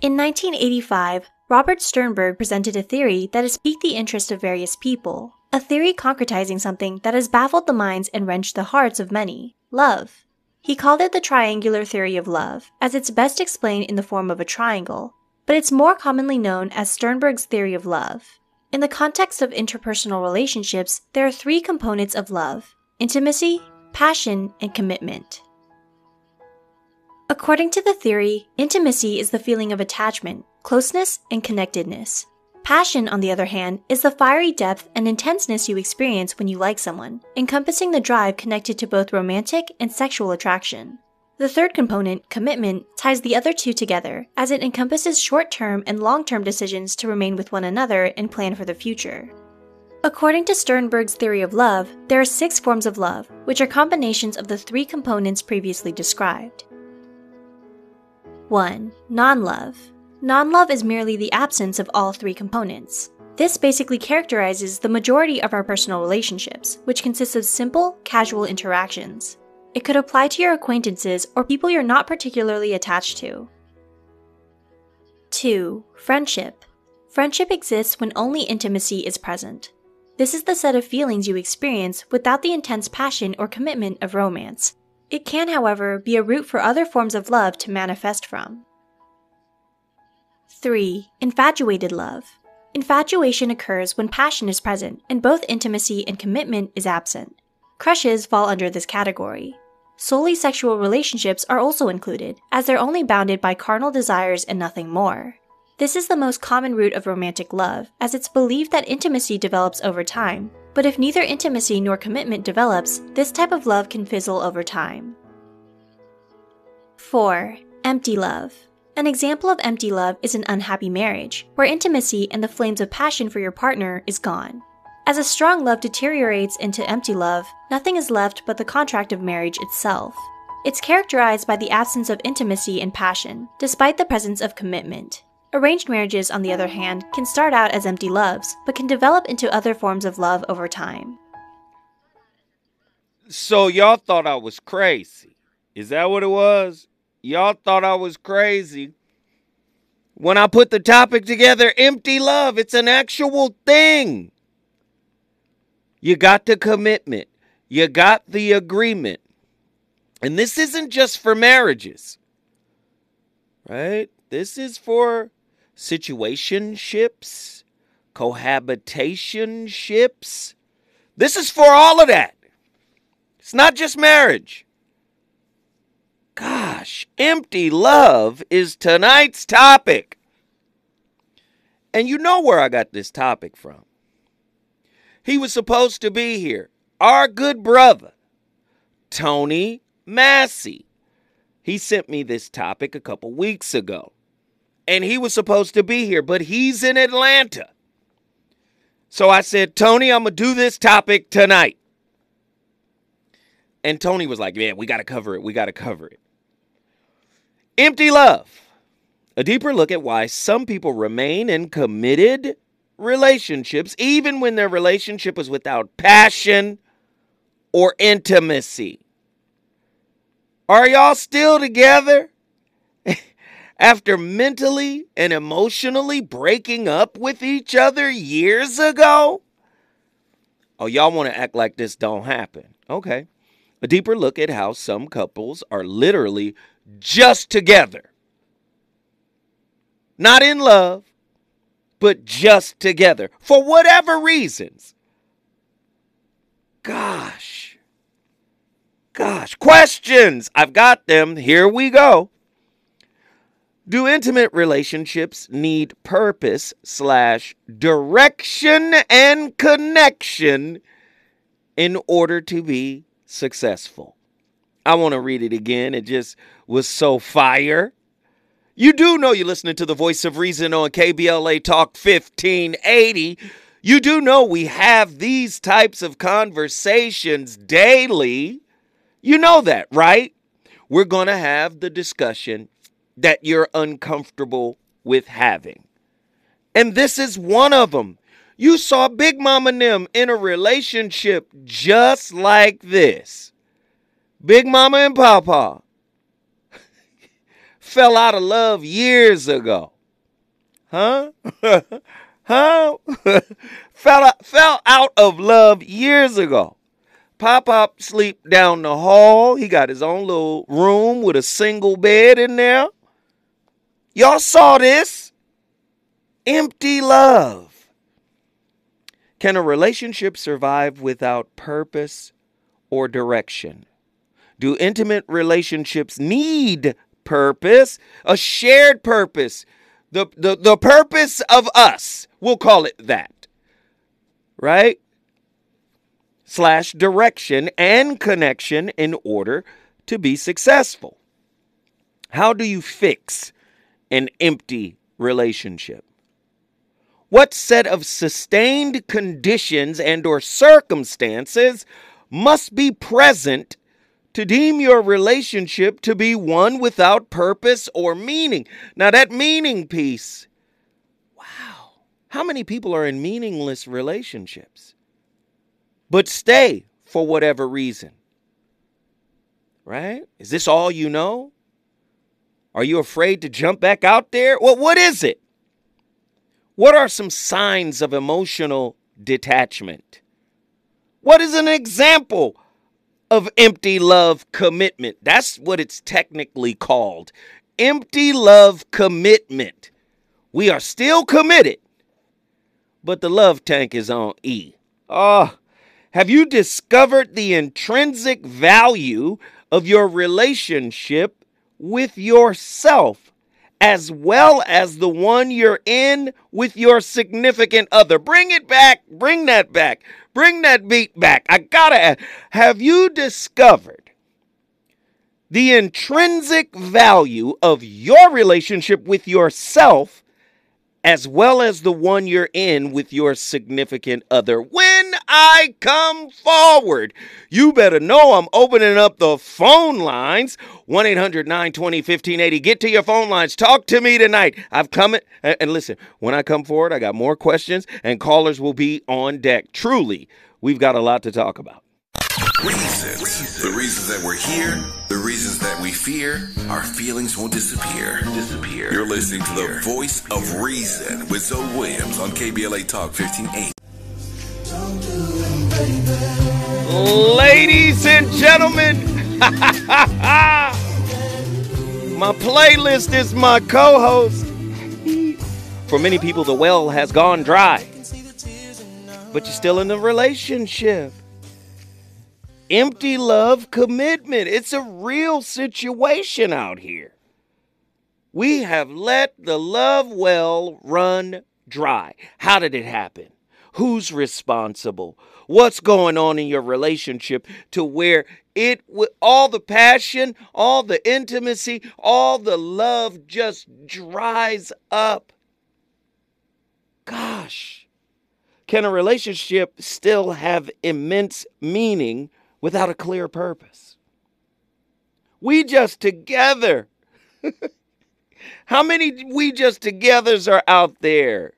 In 1985, Robert Sternberg presented a theory that has piqued the interest of various people, a theory concretizing something that has baffled the minds and wrenched the hearts of many love. He called it the triangular theory of love, as it's best explained in the form of a triangle, but it's more commonly known as Sternberg's theory of love. In the context of interpersonal relationships, there are three components of love intimacy, passion, and commitment. According to the theory, intimacy is the feeling of attachment, closeness, and connectedness. Passion, on the other hand, is the fiery depth and intenseness you experience when you like someone, encompassing the drive connected to both romantic and sexual attraction. The third component, commitment, ties the other two together, as it encompasses short term and long term decisions to remain with one another and plan for the future. According to Sternberg's theory of love, there are six forms of love, which are combinations of the three components previously described. 1. Non love. Non love is merely the absence of all three components. This basically characterizes the majority of our personal relationships, which consists of simple, casual interactions. It could apply to your acquaintances or people you're not particularly attached to. 2. Friendship. Friendship exists when only intimacy is present. This is the set of feelings you experience without the intense passion or commitment of romance. It can, however, be a route for other forms of love to manifest from. 3. Infatuated love. Infatuation occurs when passion is present and both intimacy and commitment is absent. Crushes fall under this category. Solely sexual relationships are also included, as they're only bounded by carnal desires and nothing more. This is the most common root of romantic love, as it's believed that intimacy develops over time. But if neither intimacy nor commitment develops, this type of love can fizzle over time. 4. Empty love. An example of empty love is an unhappy marriage, where intimacy and the flames of passion for your partner is gone. As a strong love deteriorates into empty love, nothing is left but the contract of marriage itself. It's characterized by the absence of intimacy and passion, despite the presence of commitment. Arranged marriages, on the other hand, can start out as empty loves, but can develop into other forms of love over time. So y'all thought I was crazy. Is that what it was? Y'all thought I was crazy. When I put the topic together, empty love, it's an actual thing. You got the commitment, you got the agreement. And this isn't just for marriages, right? This is for situationships, cohabitationships. This is for all of that. It's not just marriage. Gosh, empty love is tonight's topic. And you know where I got this topic from. He was supposed to be here. Our good brother, Tony Massey. He sent me this topic a couple weeks ago. And he was supposed to be here, but he's in Atlanta. So I said, Tony, I'm going to do this topic tonight. And Tony was like, Man, we got to cover it. We got to cover it. Empty love. A deeper look at why some people remain in committed relationships, even when their relationship is without passion or intimacy. Are y'all still together? After mentally and emotionally breaking up with each other years ago? Oh, y'all want to act like this don't happen. Okay. A deeper look at how some couples are literally just together. Not in love, but just together for whatever reasons. Gosh. Gosh. Questions. I've got them. Here we go. Do intimate relationships need purpose slash direction and connection in order to be successful? I want to read it again. It just was so fire. You do know you're listening to the voice of reason on KBLA Talk 1580. You do know we have these types of conversations daily. You know that, right? We're going to have the discussion that you're uncomfortable with having. And this is one of them. You saw Big Mama Nim in a relationship just like this. Big Mama and Papa fell out of love years ago. Huh? huh? fell, out, fell out of love years ago. Pop Pop sleep down the hall. He got his own little room with a single bed in there. Y'all saw this? Empty love. Can a relationship survive without purpose or direction? Do intimate relationships need purpose? A shared purpose. The, the, the purpose of us. We'll call it that. Right? Slash direction and connection in order to be successful. How do you fix an empty relationship? What set of sustained conditions and or circumstances must be present to deem your relationship to be one without purpose or meaning. Now, that meaning piece, wow. How many people are in meaningless relationships but stay for whatever reason? Right? Is this all you know? Are you afraid to jump back out there? Well, what is it? What are some signs of emotional detachment? What is an example of empty love commitment. That's what it's technically called. Empty love commitment. We are still committed, but the love tank is on E. Oh, have you discovered the intrinsic value of your relationship with yourself? as well as the one you're in with your significant other. Bring it back. Bring that back. Bring that beat back. I gotta have you discovered the intrinsic value of your relationship with yourself as well as the one you're in with your significant other. When I come forward, you better know I'm opening up the phone lines 1 800 920 1580. Get to your phone lines. Talk to me tonight. I've come in, and listen, when I come forward, I got more questions, and callers will be on deck. Truly, we've got a lot to talk about. Reasons. The reasons that we're here, the reasons that we fear, our feelings won't disappear. Disappear. You're listening to the voice of reason with Zoe Williams on KBLA Talk 1580. Ladies and gentlemen, my playlist is my co host. For many people, the well has gone dry, but you're still in a relationship empty love commitment. It's a real situation out here. We have let the love well run dry. How did it happen? Who's responsible? What's going on in your relationship to where it with all the passion, all the intimacy, all the love just dries up? Gosh. Can a relationship still have immense meaning without a clear purpose. We just together. How many we just togethers are out there?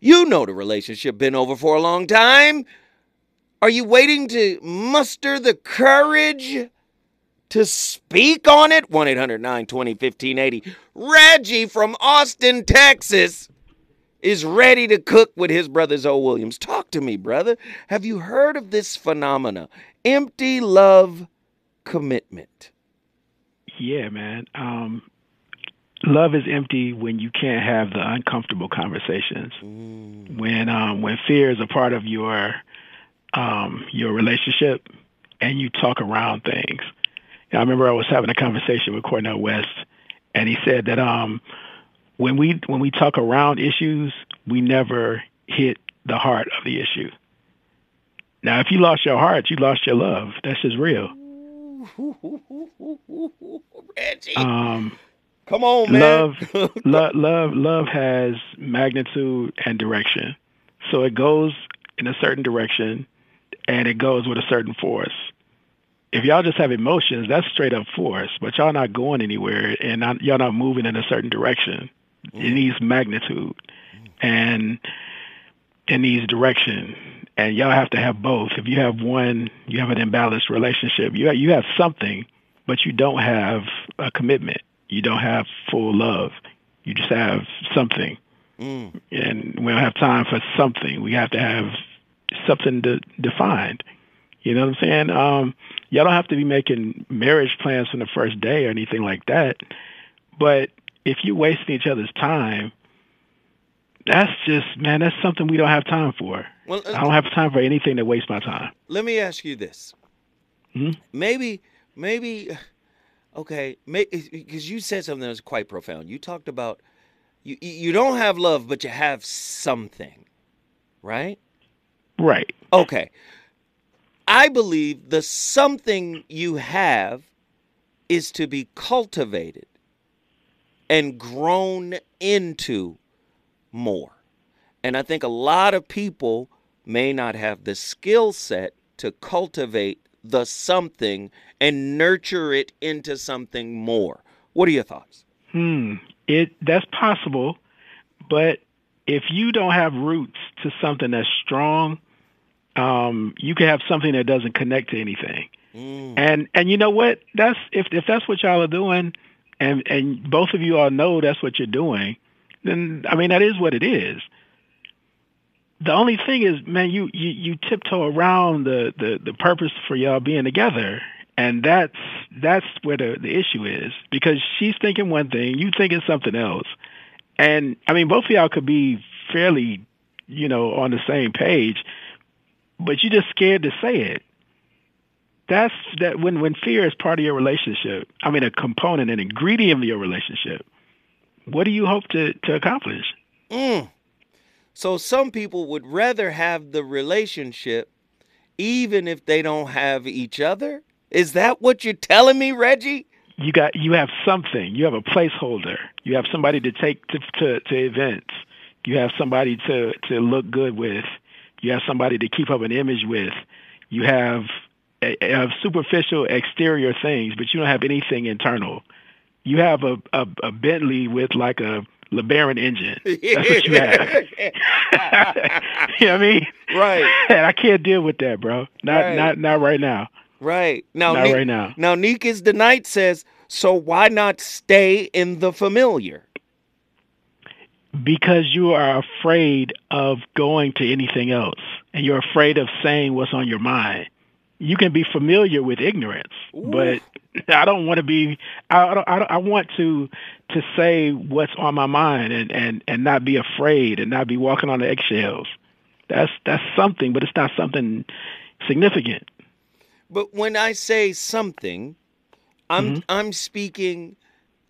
You know the relationship been over for a long time. Are you waiting to muster the courage to speak on it? 1 800 920 1580. Reggie from Austin, Texas is ready to cook with his brother Zoe Williams. Talk to me, brother. Have you heard of this phenomena? empty love commitment. Yeah, man. Um, love is empty when you can't have the uncomfortable conversations. Mm. When um, when fear is a part of your um, your relationship, and you talk around things. I remember I was having a conversation with Cornel West, and he said that um, when we when we talk around issues, we never hit the heart of the issue. Now, if you lost your heart, you lost your love. That's just real. Reggie. Um, Come on, man. Love, love, love, love has magnitude and direction. So it goes in a certain direction, and it goes with a certain force. If y'all just have emotions, that's straight up force. But y'all not going anywhere, and not, y'all not moving in a certain direction. Mm. It needs magnitude, and it these direction and y'all have to have both. If you have one, you have an imbalanced relationship. You you have something, but you don't have a commitment. you don't have full love. You just have something. Mm. And we don't have time for something. We have to have something to, defined. You know what I'm saying? Um, y'all don't have to be making marriage plans from the first day or anything like that. But if you're wasting each other's time, that's just man, that's something we don't have time for. Well, uh, I don't have time for anything that wastes my time. let me ask you this. Mhm. Maybe, maybe, okay, because you said something that was quite profound. You talked about you you don't have love, but you have something, right? Right. Okay. I believe the something you have is to be cultivated and grown into more. And I think a lot of people may not have the skill set to cultivate the something and nurture it into something more. What are your thoughts? Hmm. It that's possible, but if you don't have roots to something that's strong, um, you can have something that doesn't connect to anything. Mm. And and you know what? That's if if that's what y'all are doing, and and both of you all know that's what you're doing, then I mean that is what it is. The only thing is, man, you you, you tiptoe around the, the the purpose for y'all being together, and that's that's where the the issue is because she's thinking one thing, you thinking something else, and I mean both of y'all could be fairly, you know, on the same page, but you're just scared to say it that's that when when fear is part of your relationship i mean a component an ingredient of your relationship what do you hope to to accomplish? Mm. So some people would rather have the relationship even if they don't have each other? Is that what you're telling me, Reggie? you got you have something. You have a placeholder. You have somebody to take to to, to events. You have somebody to to look good with. You have somebody to keep up an image with. You have a, a superficial exterior things but you don't have anything internal you have a a, a bentley with like a LeBaron engine. That's what you have. you know what I mean? Right. And I can't deal with that, bro. Not Right. not not right now. Right. Now, Not Nick, right now. now Neek is the night says, so why not stay in the familiar? Because you are afraid of going to anything else, and you're afraid of saying what's on your mind. You can be familiar with ignorance, but I don't want to be. I don't, I, don't, I want to to say what's on my mind and and and not be afraid and not be walking on the eggshells. That's that's something, but it's not something significant. But when I say something, I'm Mm-hmm. I'm speaking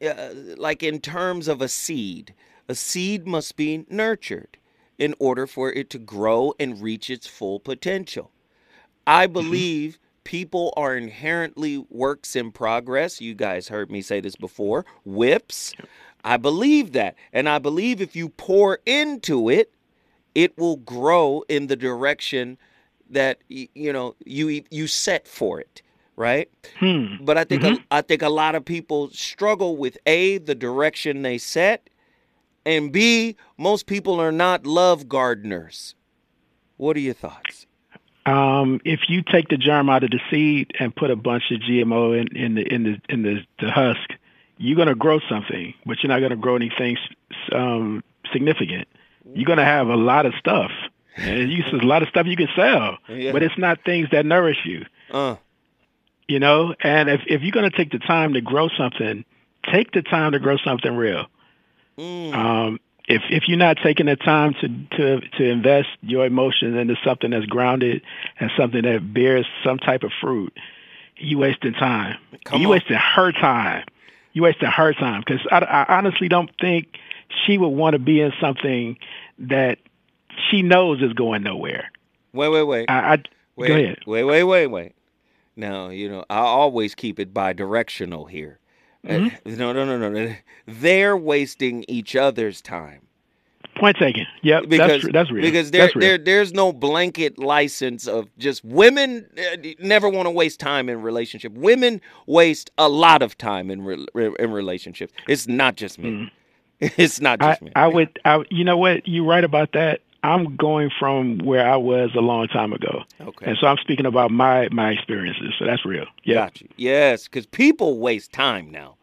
uh, like in terms of a seed. A seed must be nurtured in order for it to grow and reach its full potential. I Mm-hmm. People are inherently works in progress. You guys heard me say this before. Whips. I believe that. And I believe if you pour into it, it will grow in the direction that you know you you set for it, right? Hmm. But I think a, I think a lot of people struggle with a the direction they set, and b most people are not love gardeners. What are your thoughts? Um, if you take the germ out of the seed and put a bunch of GMO in, in the in the in the, the husk, you're gonna grow something, but you're not gonna grow anything um, significant. You're gonna have a lot of stuff, and you, there's a lot of stuff you can sell, Yeah. but it's not things that nourish you. Uh, You know, and if if you're gonna take the time to grow something, take the time to grow something real. mm, Um, if if you're not taking the time to to to invest your emotions into something that's grounded and something that bears some type of fruit, you wasting time. Come you on. wasting her time. You wasting her time because I, I honestly don't think she would want to be in something that she knows is going nowhere. wait, wait, wait. I, I Wait, go ahead. wait, wait, wait, wait. Now, you know, I always keep it bi-directional here. Uh, Mm-hmm. no, no, no, no, no. They're wasting each other's time Point taken. Yep, because that's that's real. because there, real. there, there's no blanket license of just women uh, never want to waste time in relationship. Women waste a lot of time in re, in relationships. It's not just me. It's not Mm. I, just me. I would, I, you know what? You're right about that. I'm going from where I was a long time ago, okay. and so I'm speaking about my my experiences. So that's real. Yeah. Got you. Yes, because people waste time now.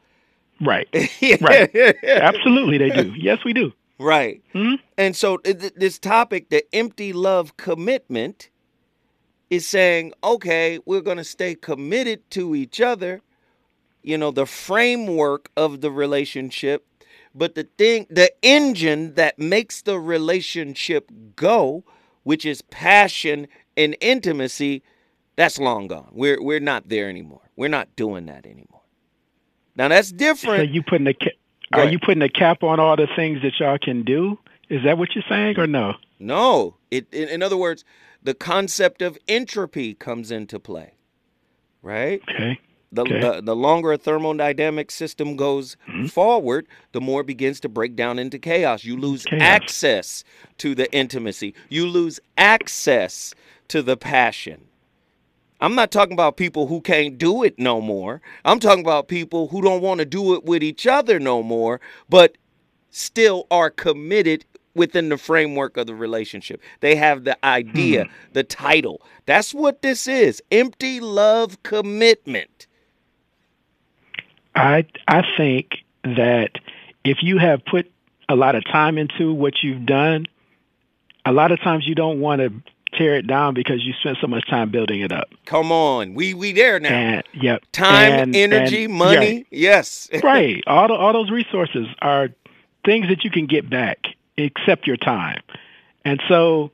Right. right. Absolutely, they do. Yes, we do. Right. hmm And so th- this topic, the empty love commitment, is saying, okay, we're going to stay committed to each other, you know, the framework of the relationship, but the thing, the engine that makes the relationship go, which is passion and intimacy, that's long gone. We're we're not there anymore. We're not doing that anymore. Now that's different. So you putting a are you putting a cap on all the things that y'all can do? Is that what you're saying or no? No, it in, in other words, the concept of entropy comes into play, right? Okay. The, Okay. the, the longer a thermodynamic system goes mm-hmm. forward, the more it begins to break down into chaos. You lose Chaos. access to the intimacy, you lose access to the passion. I'm not talking about people who can't do it no more. I'm talking about people who don't want to do it with each other no more, but still are committed within the framework of the relationship. They have the idea, hmm. the title. That's what this is empty love commitment. I I think that if you have put a lot of time into what you've done, a lot of times you don't want to tear it down because you spent so much time building it up. Come on, we we there now. And yep, Time, And- energy, and- money. Yes. right. All the, all those resources are things that you can get back, except your time. And so,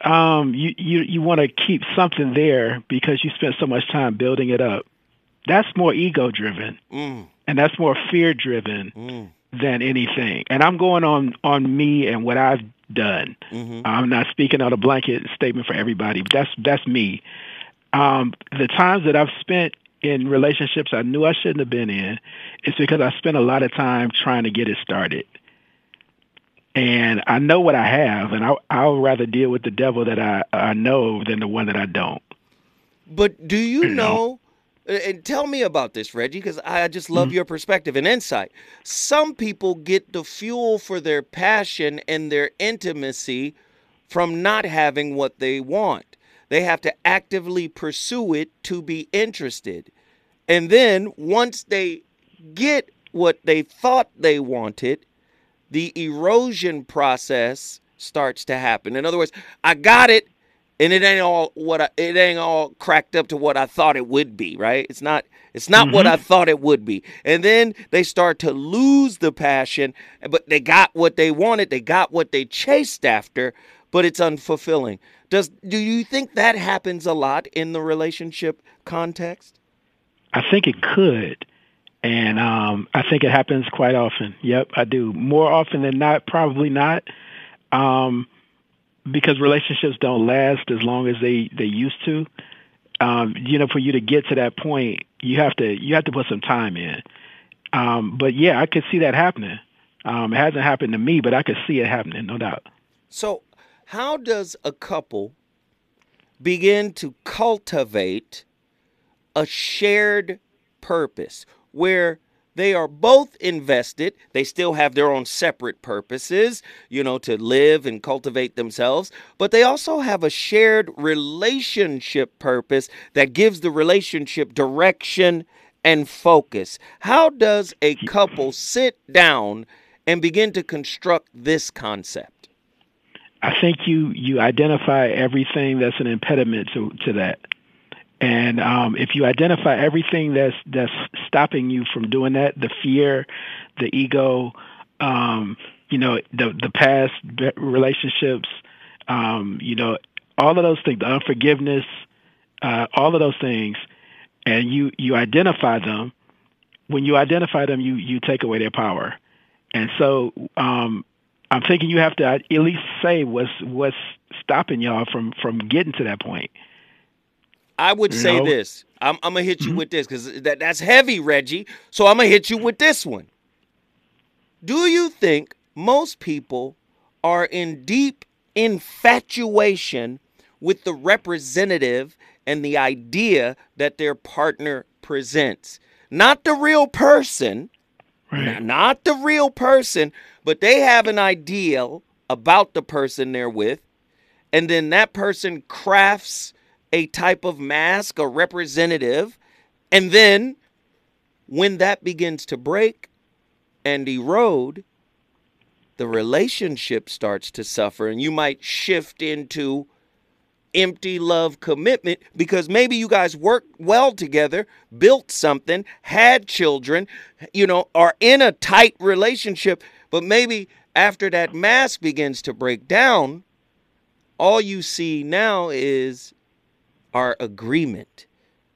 um, you you you want to keep something there because you spent so much time building it up. That's more ego driven, Mm, and that's more fear driven mm, than anything. And I'm going on on me and what I've done. mhm. I'm not speaking on a blanket statement for everybody. That's that's me. Um, the times that I've spent in relationships I knew I shouldn't have been in, it's because I spent a lot of time trying to get it started. And I know what I have, and I I would rather deal with the devil that I I know than the one that I don't. But do you You know. know? And tell me about this, Reggie, because I just love Mm-hmm. your perspective and insight. Some people get the fuel for their passion and their intimacy from not having what they want. They have to actively pursue it to be interested. And then once they get what they thought they wanted, the erosion process starts to happen. In other words, I got it, and it ain't all what I, it ain't all cracked up to what I thought it would be. Right? It's not. It's not what I thought it would be. And then they start to lose the passion, but they got what they wanted. They got what they chased after, but it's unfulfilling. Does do you think that happens a lot in the relationship context? I think it could. And um, I think it happens quite often. Yep, I do. More often than not, probably not. Um, because relationships don't last as long as they, they used to. Um, you know, for you to get to that point, you have to you have to put some time in. Um, but yeah, I could see that happening. Um, it hasn't happened to me, but I could see it happening, no doubt. So, how does a couple begin to cultivate a shared purpose where they are both invested? They still have their own separate purposes, you know, to live and cultivate themselves, but they also have a shared relationship purpose that gives the relationship direction and focus. How does a couple sit down and begin to construct this concept? I think you you identify everything that's an impediment to to that. And um, if you identify everything that's that's stopping you from doing that, the fear, the ego, um, you know, the the past relationships, um, you know, all of those things, the unforgiveness, uh, all of those things, and you you identify them. When you identify them, you you take away their power. And so um, I'm thinking you have to at least say what's what's stopping y'all from from getting to that point. I would say know? this. I'm, I'm gonna hit you mm-hmm. with this because that, that's heavy, Reggie. So I'm gonna hit you with this one. Do you think most people are in deep infatuation with the representative and the idea that their partner presents? Not the real person, N- not the real person, but they have an ideal about the person they're with, and then that person crafts a type of mask, a representative, and then when that begins to break and erode, the relationship starts to suffer, and you might shift into empty love commitment because maybe you guys worked well together, built something, had children, you know, are in a tight relationship, but maybe after that mask begins to break down, all you see now is our agreement.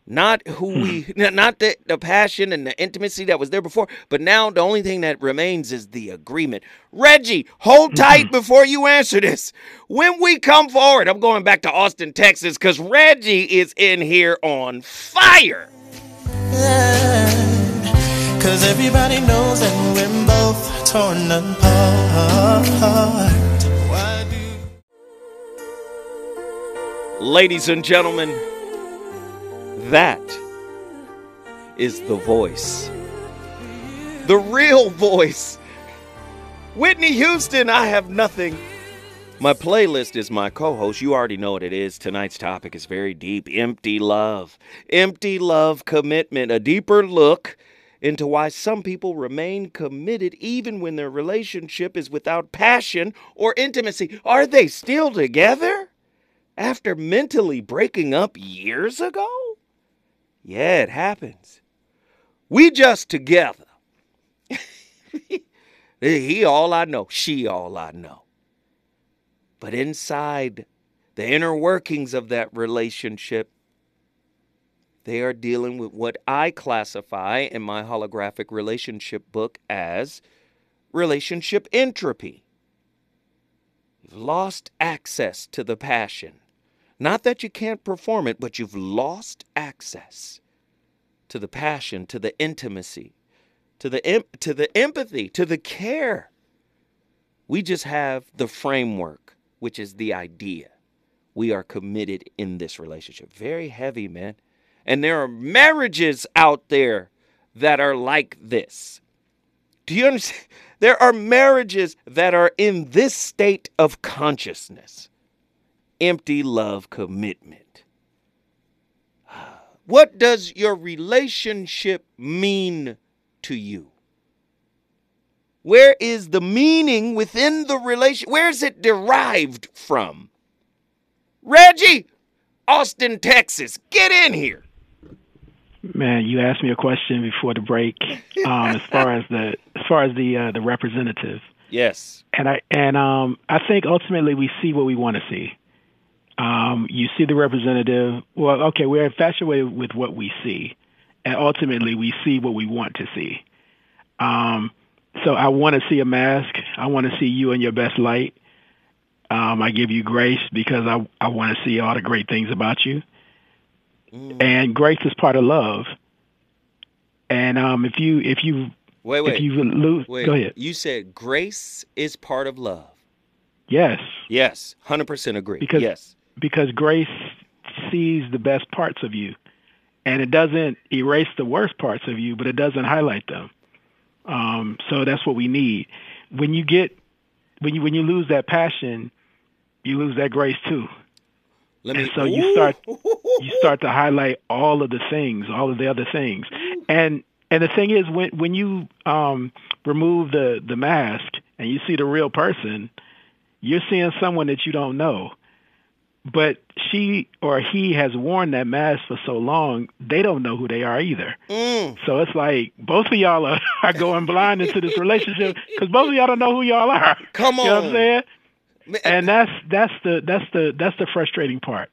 Not who hmm. we not the, the passion and the intimacy that was there before but now the only thing that remains is the agreement. Reggie hold mm-hmm. tight before you answer this. When we come forward i'm going back to austin texas because reggie is in here on fire. Cause everybody knows that we're both torn apart. Ladies and gentlemen that is the voice. The real voice. Whitney houston i have nothing. My playlist is my co-host. You already know what it is. Tonight's topic is very deep. Empty love. Empty love commitment. A deeper look into why some people remain committed even when their relationship is without passion or intimacy. Are they still together after mentally breaking up years ago yeah, it happens. We just together. he all I know, she all I know. But inside the inner workings of that relationship, they are dealing with what I classify in my holographic relationship book as relationship entropy. You've lost access to the passion. Not that you can't perform it, but you've lost access to the passion, to the intimacy, to the em- to the empathy, to the care. We just have the framework, which is the idea. We are committed in this relationship. Very heavy, man. And there are marriages out there that are like this. Do you understand? There are marriages that are in this state of consciousness empty love commitment. What does your relationship mean to you? Where is the meaning within the relation? Where is it derived from? Reggie, Austin, Texas, get in here. Man, you asked me a question before the break. Um, as far as the as far as the uh, the representative, Yes. and I and um, I think ultimately we see what we want to see. Um, you see the representative. Well, okay, we're infatuated with what we see, and ultimately we see what we want to see. Um, so I want to see a mask. I want to see you in your best light. Um, I give you grace because I I want to see all the great things about you. And grace is part of love. And um, if you if you Wait, wait. if you lose, wait. go ahead. You said grace is part of love. Yes, Yes, 100% agree. Because- yes. Because grace sees the best parts of you, and it doesn't erase the worst parts of you, but it doesn't highlight them. Um, so that's what we need. When you get when you when you lose that passion, you lose that grace too. Let and so you start you start to highlight all of the things, all of the other things, and and the thing is when when you um, remove the the mask and you see the real person, you're seeing someone that you don't know, but she or he has worn that mask for so long they don't know who they are either. Mm. So it's like both of y'all are, are going blind into this relationship because both of y'all don't know who y'all are. Come on, You know what. I'm saying? And that's that's the that's the that's the frustrating part.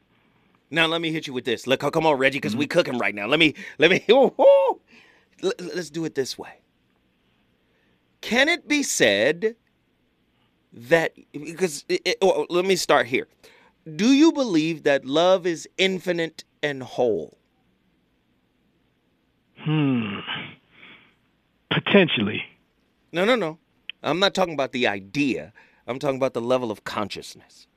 Now let me hit you with this. Look, come on, Reggie, Mm-hmm. because we cooking right now. Let me, let me. ooh, ooh. Let- Let's do it this way. Can it be said that because it, it- well, let me start here. Do you believe that love is infinite and whole? Hmm. Potentially. No, no, no. I'm not talking about the idea. I'm talking about the level of consciousness.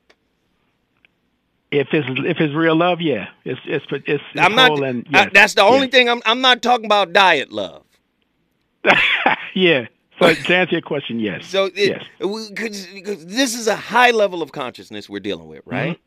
If it's if it's real love, yeah, it's it's it's, it's I'm not. whole and I- that's the only yes. thing. I'm. I'm not talking about diet love. yeah. So to answer your question, yes. So it, yes. we- 'cause- 'cause this is a high level of consciousness we're dealing with, right?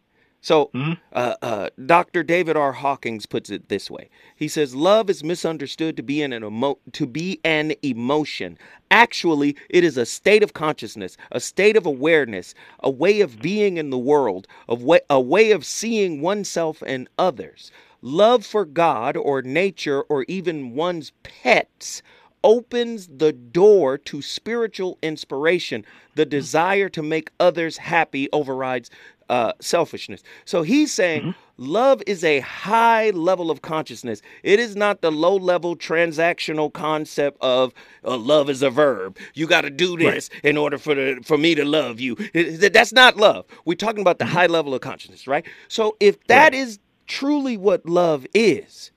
So, uh, uh, Dr. David R. Hawkins puts it this way. He says, "Love is misunderstood to be an, an emo- to be an emotion. Actually, it is a state of consciousness, a state of awareness, a way of being in the world, of way, a way of seeing oneself and others. Love for God or nature or even one's pets." Opens the door to spiritual inspiration. The desire to make others happy overrides uh, selfishness. So he's saying love is a high level of consciousness. It is not the low level transactional concept of uh, love is a verb. You got to do this in order for the, for me to love you. It- that's not love. We're talking about the high level of consciousness, right? So if that is truly what love is,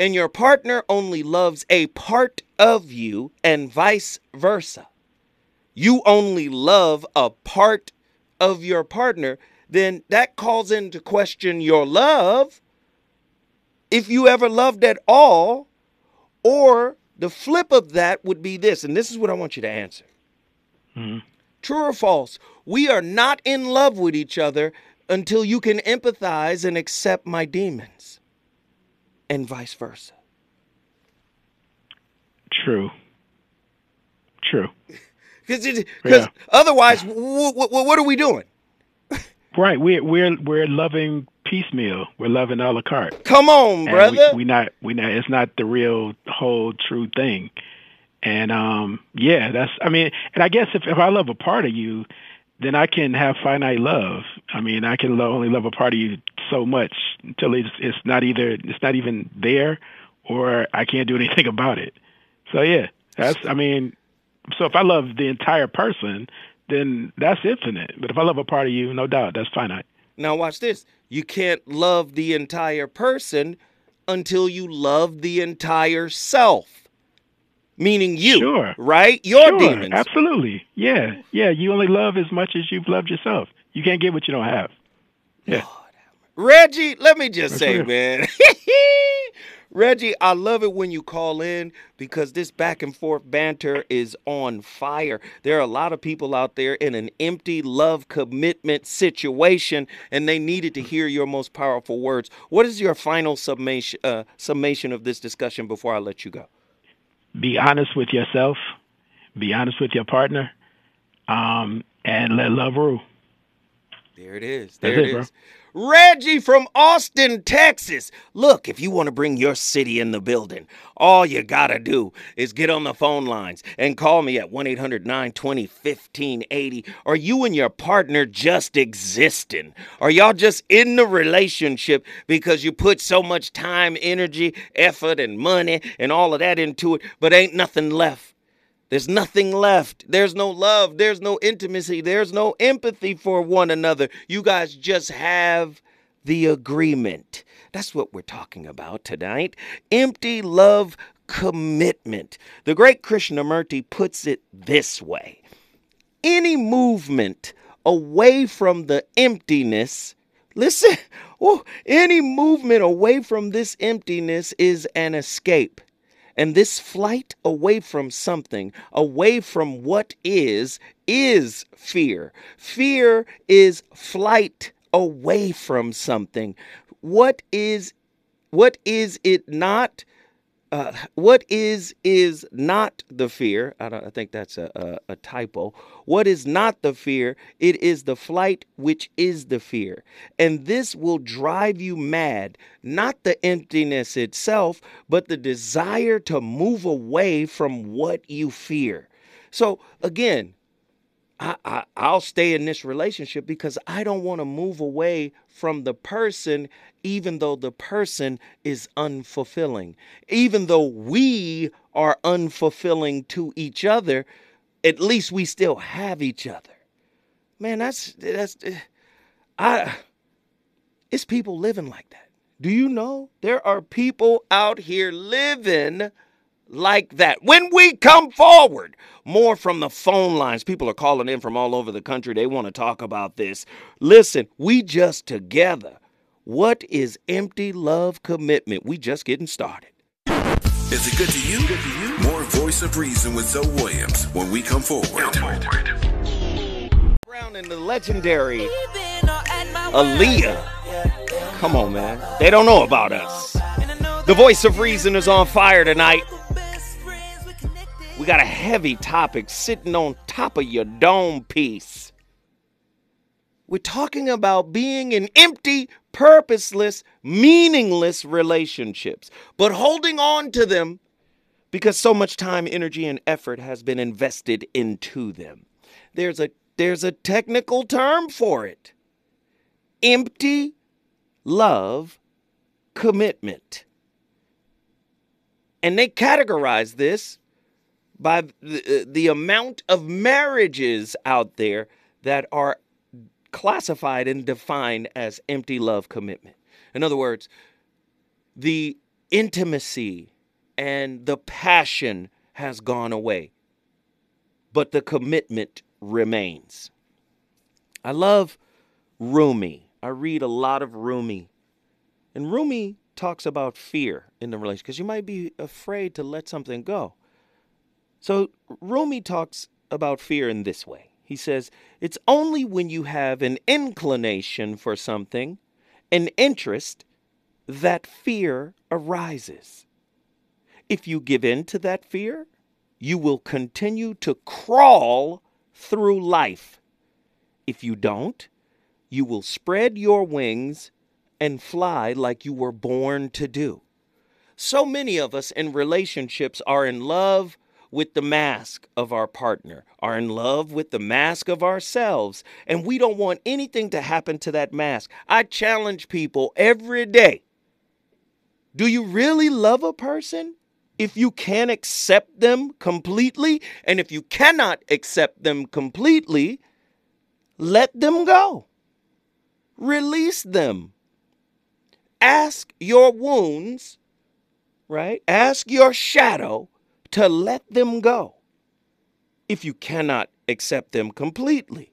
and your partner only loves a part of you and vice versa, you only love a part of your partner, then that calls into question your love. If you ever loved at all, or the flip of that would be this, and this is what I want you to answer. Mm-hmm. True or false? We are not in love with each other until you can empathize and accept my demons, and vice versa. True. True. Because Yeah. otherwise, w- w- what are we doing? Right. We're we're we're loving piecemeal. We're loving a la carte. Come on, And brother. We, we not we not. It's not the real whole true thing. And um, yeah, that's. I mean, and I guess if if I love a part of you, then I can have finite love. I mean, I can only love a part of you so much until it's it's not either it's not even there, or I can't do anything about it. So yeah, that's. I mean, so if I love the entire person, then that's infinite. But if I love a part of you, no doubt, that's finite. Now, watch this. You can't love the entire person until you love the entire self, meaning you, Sure. right? Your sure, demons. Absolutely. Yeah. Yeah. You only love as much as you've loved yourself. You can't get what you don't have. Yeah. Reggie, let me just say, real. man. Reggie, I love it when you call in because this back and forth banter is on fire. There are a lot of people out there in an empty love commitment situation, and they needed to hear your most powerful words. What is your final summation uh, summation of this discussion before I let you go? Be honest with yourself. Be honest with your partner. Um, and let love rule. There it is. There it, it bro. Reggie from Austin, Texas. Look, if you want to bring your city in the building, all you got to do is get on the phone lines and call me at 1 800 920 1580. Are you and your partner just existing? Are y'all just in the relationship because you put so much time, energy, effort, and money and all of that into it, but ain't nothing left? There's nothing left. There's no love. There's no intimacy. There's no empathy for one another. You guys just have the agreement. That's what we're talking about tonight. Empty love commitment. The great Krishnamurti puts it this way any movement away from the emptiness, listen, any movement away from this emptiness is an escape. And this flight away from something, away from what is, is fear. Fear is flight away from something. What is what is it not? Uh, what is is not the fear? I, don't, I think that's a, a, a typo. What is not the fear? It is the flight which is the fear, and this will drive you mad. Not the emptiness itself, but the desire to move away from what you fear. So again, I, I I'll stay in this relationship because I don't want to move away from the person, even though the person is unfulfilling. Even though we are unfulfilling to each other, at least we still have each other. Man, that's that's eh, I it's people living like that. Do you know there are people out here living like that. When we come forward, more from the phone lines. People are calling in from all over the country. They want to talk about this. Listen, we just together. What is empty love commitment? We just getting started. Is it good to you? Good to you? More Voice of Reason with Zoe Williams when we come forward. Brown and the legendary Even or at my Aaliyah. Come on, man. They don't know about us. The voice of reason is on fire tonight. We got a heavy topic sitting on top of your dome piece. We're talking about being in empty, purposeless, meaningless relationships, but holding on to them because so much time, energy, and effort has been invested into them. There's a there's a technical term for it. Empty love commitment. And they categorize this by the, uh, the amount of marriages out there that are classified and defined as empty love commitment. In other words, the intimacy and the passion has gone away, but the commitment remains. I love Rumi. I read a lot of Rumi. And Rumi talks about fear in the relationship because you might be afraid to let something go. So Rumi talks about fear in this way. He says, It's only when you have an inclination for something, an interest, that fear arises. If you give in to that fear, you will continue to crawl through life. If you don't, you will spread your wings and fly like you were born to do. So many of us in relationships are in love with the mask of our partner, are in love with the mask of ourselves, and we don't want anything to happen to that mask. I challenge people every day do you really love a person? If you can't accept them completely, and if you cannot accept them completely, let them go. Release them. Ask your wounds, right? Ask your shadow to let them go if you cannot accept them completely.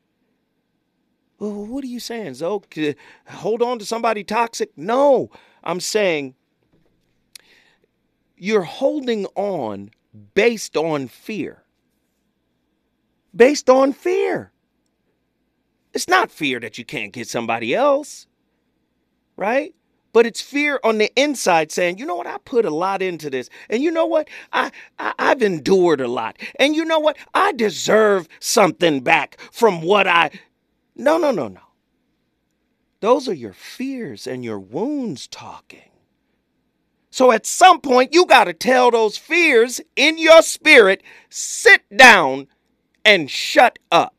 Well, what are you saying, Zoe? Hold on to somebody toxic? No, I'm saying you're holding on based on fear. Based on fear. It's not fear that you can't get somebody else, right? But it's fear on the inside saying, you know what, I put a lot into this. And you know what? I, I have endured a lot. And you know what? I deserve something back from what I No, no, no, no. Those are your fears and your wounds talking. So at some point, you got to tell those fears in your spirit, sit down and shut up.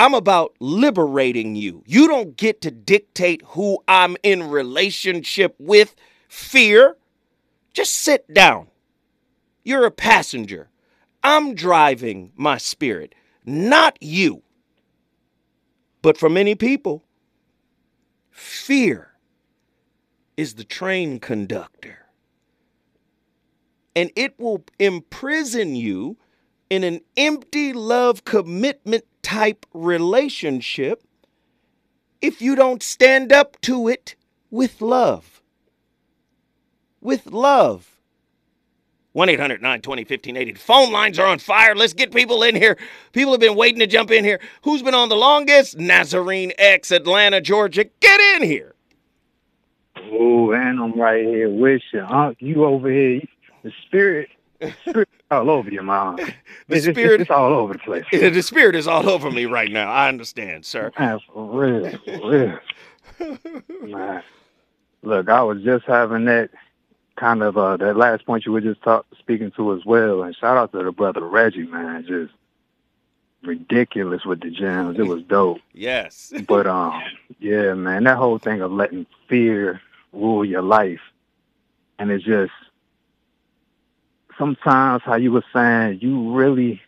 I'm about liberating you. You don't get to dictate who I'm in relationship with. Fear. Just sit down. You're a passenger. I'm driving my spirit, not you. But for many people, fear is the train conductor. And it will imprison you in an empty love commitment type relationship if you don't stand up to it with love. With love. 1 800 920 1580. Phone lines are on fire. Let's get people in here. People have been waiting to jump in here. Who's been on the longest? Nazarene X, Atlanta, Georgia. Get in here. Oh, and I'm right here with you. Huh? You over here. The spirit all over you, mom. The it's, spirit it's, all over the place. The spirit is all over me right now. I understand, sir. Man, for real, for real. Man, look, I was just having that kind of uh that last point you were just talk, speaking to as well, and shout out to the brother Reggie, man, just ridiculous with the gems. It was dope. yes. but um, yeah, man, that whole thing of letting fear rule your life, and it's just sometimes how you were saying you really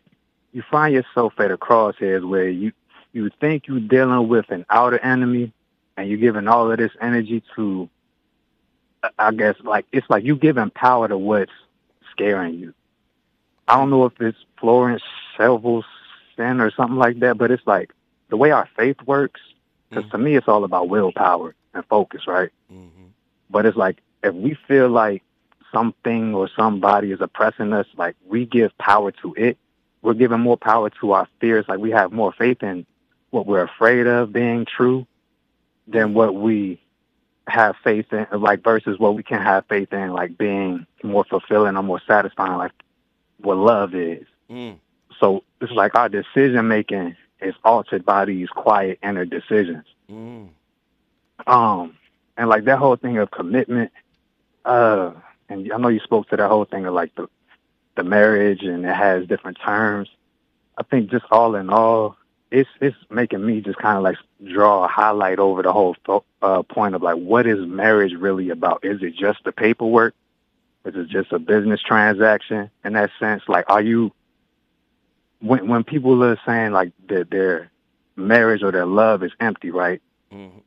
you find yourself at a crosshairs where you you think you're dealing with an outer enemy and you're giving all of this energy to I guess like it's like you giving power to what's scaring you. I don't know if it's Florence Scovel Shinn or something like that, but it's like the way our faith works. Because mm-hmm. to me, it's all about willpower and focus, right? Mm-hmm. But it's like if we feel like something or somebody is oppressing us, like we give power to it. We're giving more power to our fears. Like we have more faith in what we're afraid of being true than what we have faith in, like versus what we can have faith in, like being more fulfilling or more satisfying, like what love is. Mm. So it's like our decision making is altered by these quiet inner decisions. Mm. Um, and like that whole thing of commitment, uh, and I know you spoke to that whole thing of like the the marriage and it has different terms. I think just all in all, it's it's making me just kind of like draw a highlight over the whole uh, point of like what is marriage really about? Is it just the paperwork? Is it just a business transaction? In that sense, like are you when when people are saying like that their marriage or their love is empty, right? Mm-hmm.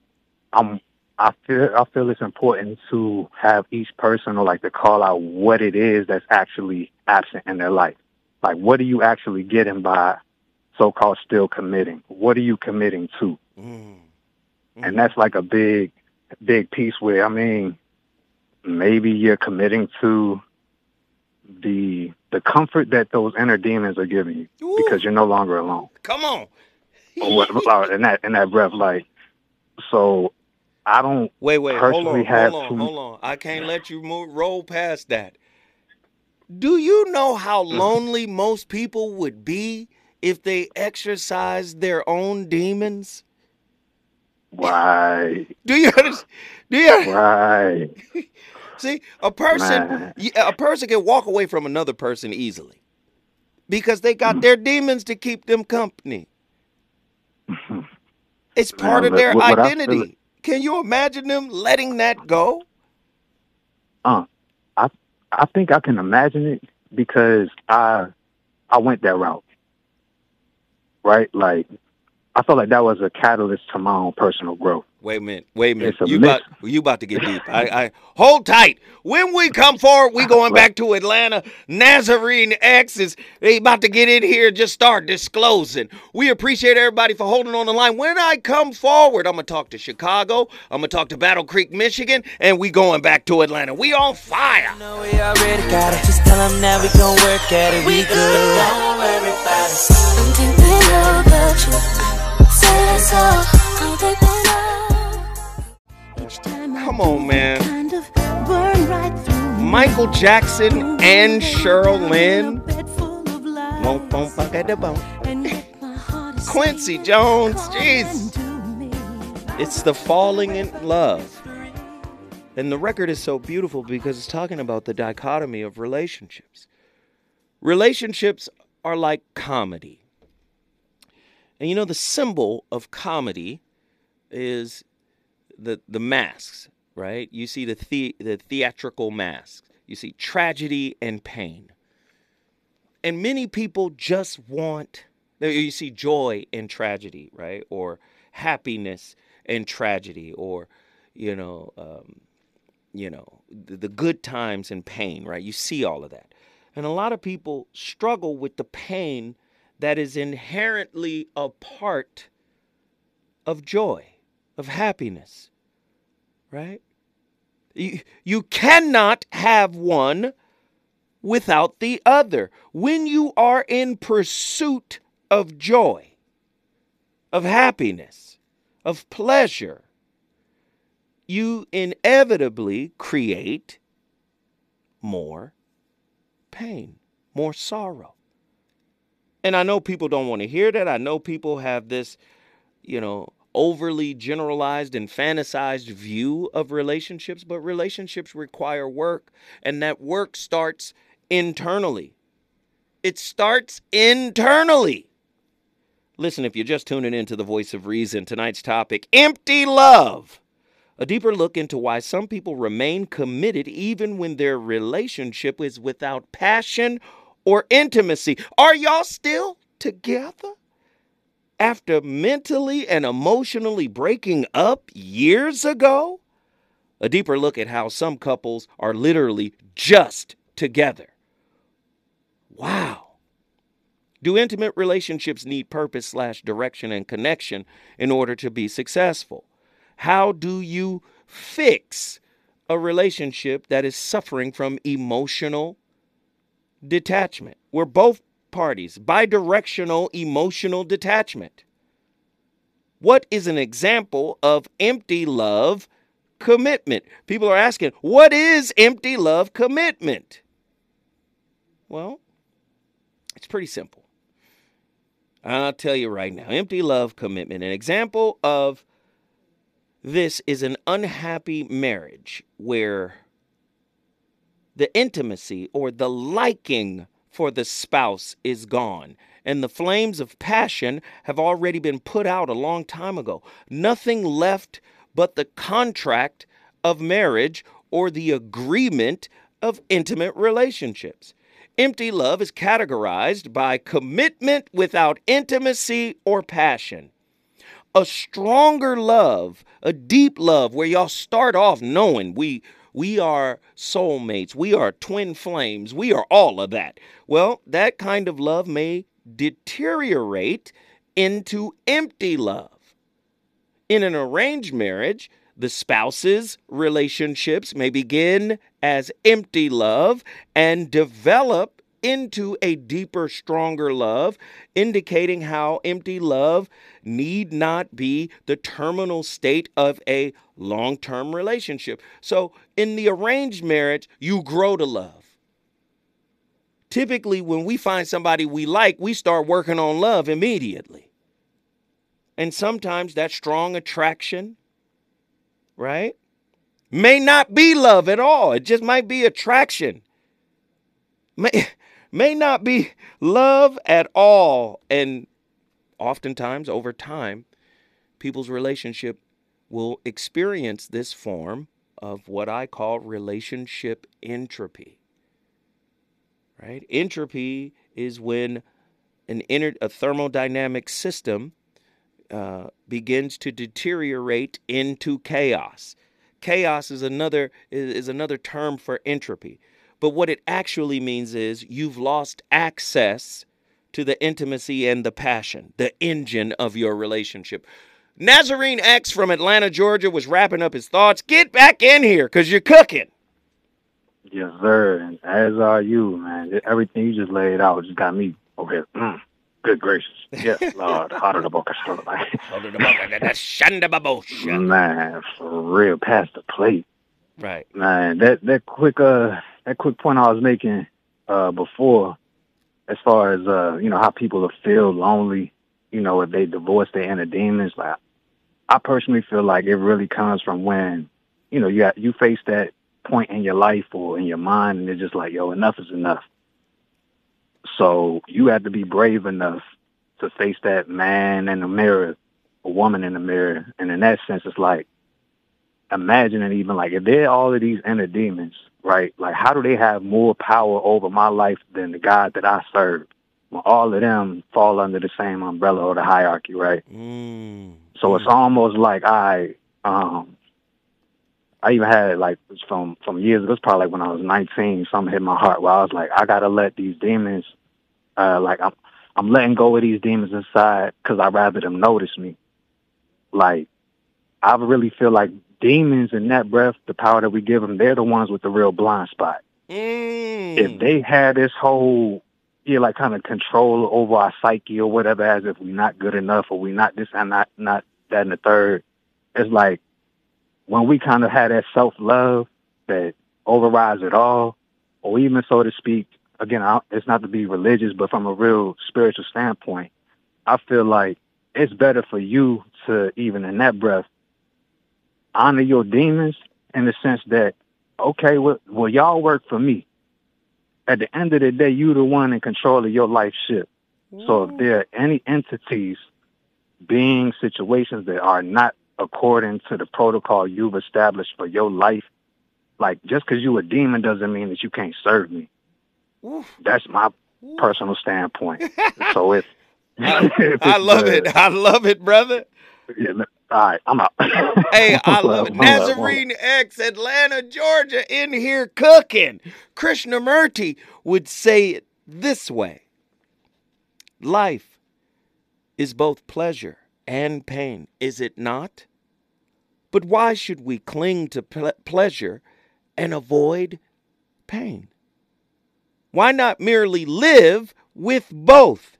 I'm I feel I feel it's important to have each person or like to call out what it is that's actually absent in their life. Like what are you actually getting by so-called still committing? What are you committing to? Mm. And that's like a big, big piece where, I mean, maybe you're committing to the the comfort that those inner demons are giving you Ooh. because you're no longer alone. Come on. Or what, or in that in that breath, like so. I don't Wait, wait, hold personally on, hold on, to- hold on. I can't let you move, roll past that. Do you know how Mm. lonely most people would be if they exercised their own demons? Why? Do you understand? Do you right. see a person? A person can walk away from another person easily because they Mm. got their demons to keep them company. It's part Man, of their what- what I feel- identity. Can you imagine them letting that go? Uh, I I think I can imagine it because I I went that route. Right? Like I felt like that was a catalyst to my own personal growth. Wait a minute. Wait a minute. A You about you about to get deep. I, I hold tight. When we come forward, we going back to Atlanta. Nazarene X is they about to get in here. and Just start disclosing. We appreciate everybody for holding on the line. When I come forward, I'm gonna talk to Chicago. I'm gonna talk to Battle Creek, Michigan, and we going back to Atlanta. We on fire. know we already got it. Just tell them now we gon' work at it. We good. Don't worry about it. I think they know the truth. Say that's all. I Come on, man. Kind of burn right through. Michael Jackson and Cheryl Lynn. Bed full. Won't, won't, fuck at the bone. And yet my heart is Quincy Jones, jeez. It's the falling in love. And the record is so beautiful because it's talking about the dichotomy of relationships. Relationships are like comedy. And you know, the symbol of comedy is the, the masks, right? You see the, the, the theatrical masks, you see tragedy and pain. And many people just want, you see joy and tragedy, right? Or happiness and tragedy, or, you know, um, you know, the, the good times and pain, right? You see all of that. And a lot of people struggle with the pain that is inherently a part of joy, of happiness, right? You, you cannot have one without the other. When you are in pursuit of joy, of happiness, of pleasure, you inevitably create more pain, more sorrow. And I know people don't want to hear that. I know people have this, you know, overly generalized and fantasized view of relationships, but relationships require work, and that work starts internally. It starts internally. Listen, if you're just tuning into the voice of reason, tonight's topic empty love. A deeper look into why some people remain committed even when their relationship is without passion or intimacy. Are y'all still together? After mentally and emotionally breaking up years ago? A deeper look at how some couples are literally just together. Wow. Do intimate relationships need purpose slash direction and connection in order to be successful? How do you fix a relationship that is suffering from emotional detachment? Where both parties, bidirectional emotional detachment. What is an example of empty love commitment? People are asking, what is empty love commitment? Well, it's pretty simple. I'll tell you right now empty love commitment. An example of this is an unhappy marriage where the intimacy or the liking for the spouse is gone. And the flames of passion have already been put out a long time ago. Nothing left but the contract of marriage or the agreement of intimate relationships. Empty love is categorized by commitment without intimacy or passion. A stronger love, a deep love where y'all start off knowing we we are soulmates, we are twin flames, we are all of that. Well, that kind of love may deteriorate into empty love. In an arranged marriage, the spouses' relationships may begin as empty love and develop into a deeper, stronger love, indicating how empty love need not be the terminal state of a long term relationship. So, in the arranged marriage, you grow to love. Typically, when we find somebody we like, we start working on love immediately. And sometimes that strong attraction, right, may not be love at all. It just might be attraction. May, may not be love at all. And oftentimes, over time, people's relationship will experience this form of what I call relationship entropy. Right? Entropy is when an inner, a thermodynamic system uh, begins to deteriorate into chaos. Chaos is another is another term for entropy. But what it actually means is you've lost access to the intimacy and the passion, the engine of your relationship. Nazarene X from Atlanta, Georgia was wrapping up his thoughts. Get back in here because you're cooking. Yes, sir. And as are you, man. Everything you just laid out just got me okay. Mm, good gracious. Yes, Lord. Harder the book. Man, for real, past the plate. Right. Man, that that quick uh that quick point I was making uh before, as far as uh you know how people feel lonely, you know if they divorce their inner demons, like I personally feel like it really comes from when you know you got, you face that point in your life or in your mind, and it's just like yo, enough is enough. So you have to be brave enough to face that man in the mirror, a woman in the mirror, and in that sense, it's like imagining even like if they're all of these inner demons, right? Like how do they have more power over my life than the God that I serve? Well, all of them fall under the same umbrella or the hierarchy, right? Mm. So it's almost like I um I even had like from from years ago, it's probably like when I was nineteen, something hit my heart where I was like, I gotta let these demons uh like I'm I'm letting go of these demons inside because I rather them notice me. Like I really feel like demons in that breath, the power that we give them, they're the ones with the real blind spot. Mm. If they had this whole, yeah, like kind of control over our psyche or whatever, as if we're not good enough or we're not this and not not that and the third, it's like when we kind of had that self love that overrides it all, or even so to speak. Again, I, it's not to be religious, but from a real spiritual standpoint, I feel like it's better for you to even in that breath honor your demons in the sense that, okay, well, well, y'all work for me. At the end of the day, you're the one in control of your life ship. So if there are any entities, being situations that are not according to the protocol you've established for your life, like just because you a demon doesn't mean that you can't serve me. Oof. That's my personal standpoint. so if, I, if I love uh, it. I love it, brother. Yeah, all right, I'm out. Hey, I love it. Nazarene X, Atlanta, Georgia, in here cooking. Krishnamurti would say it this way Life is both pleasure and pain, is it not? But why should we cling to ple- pleasure and avoid pain? Why not merely live with both?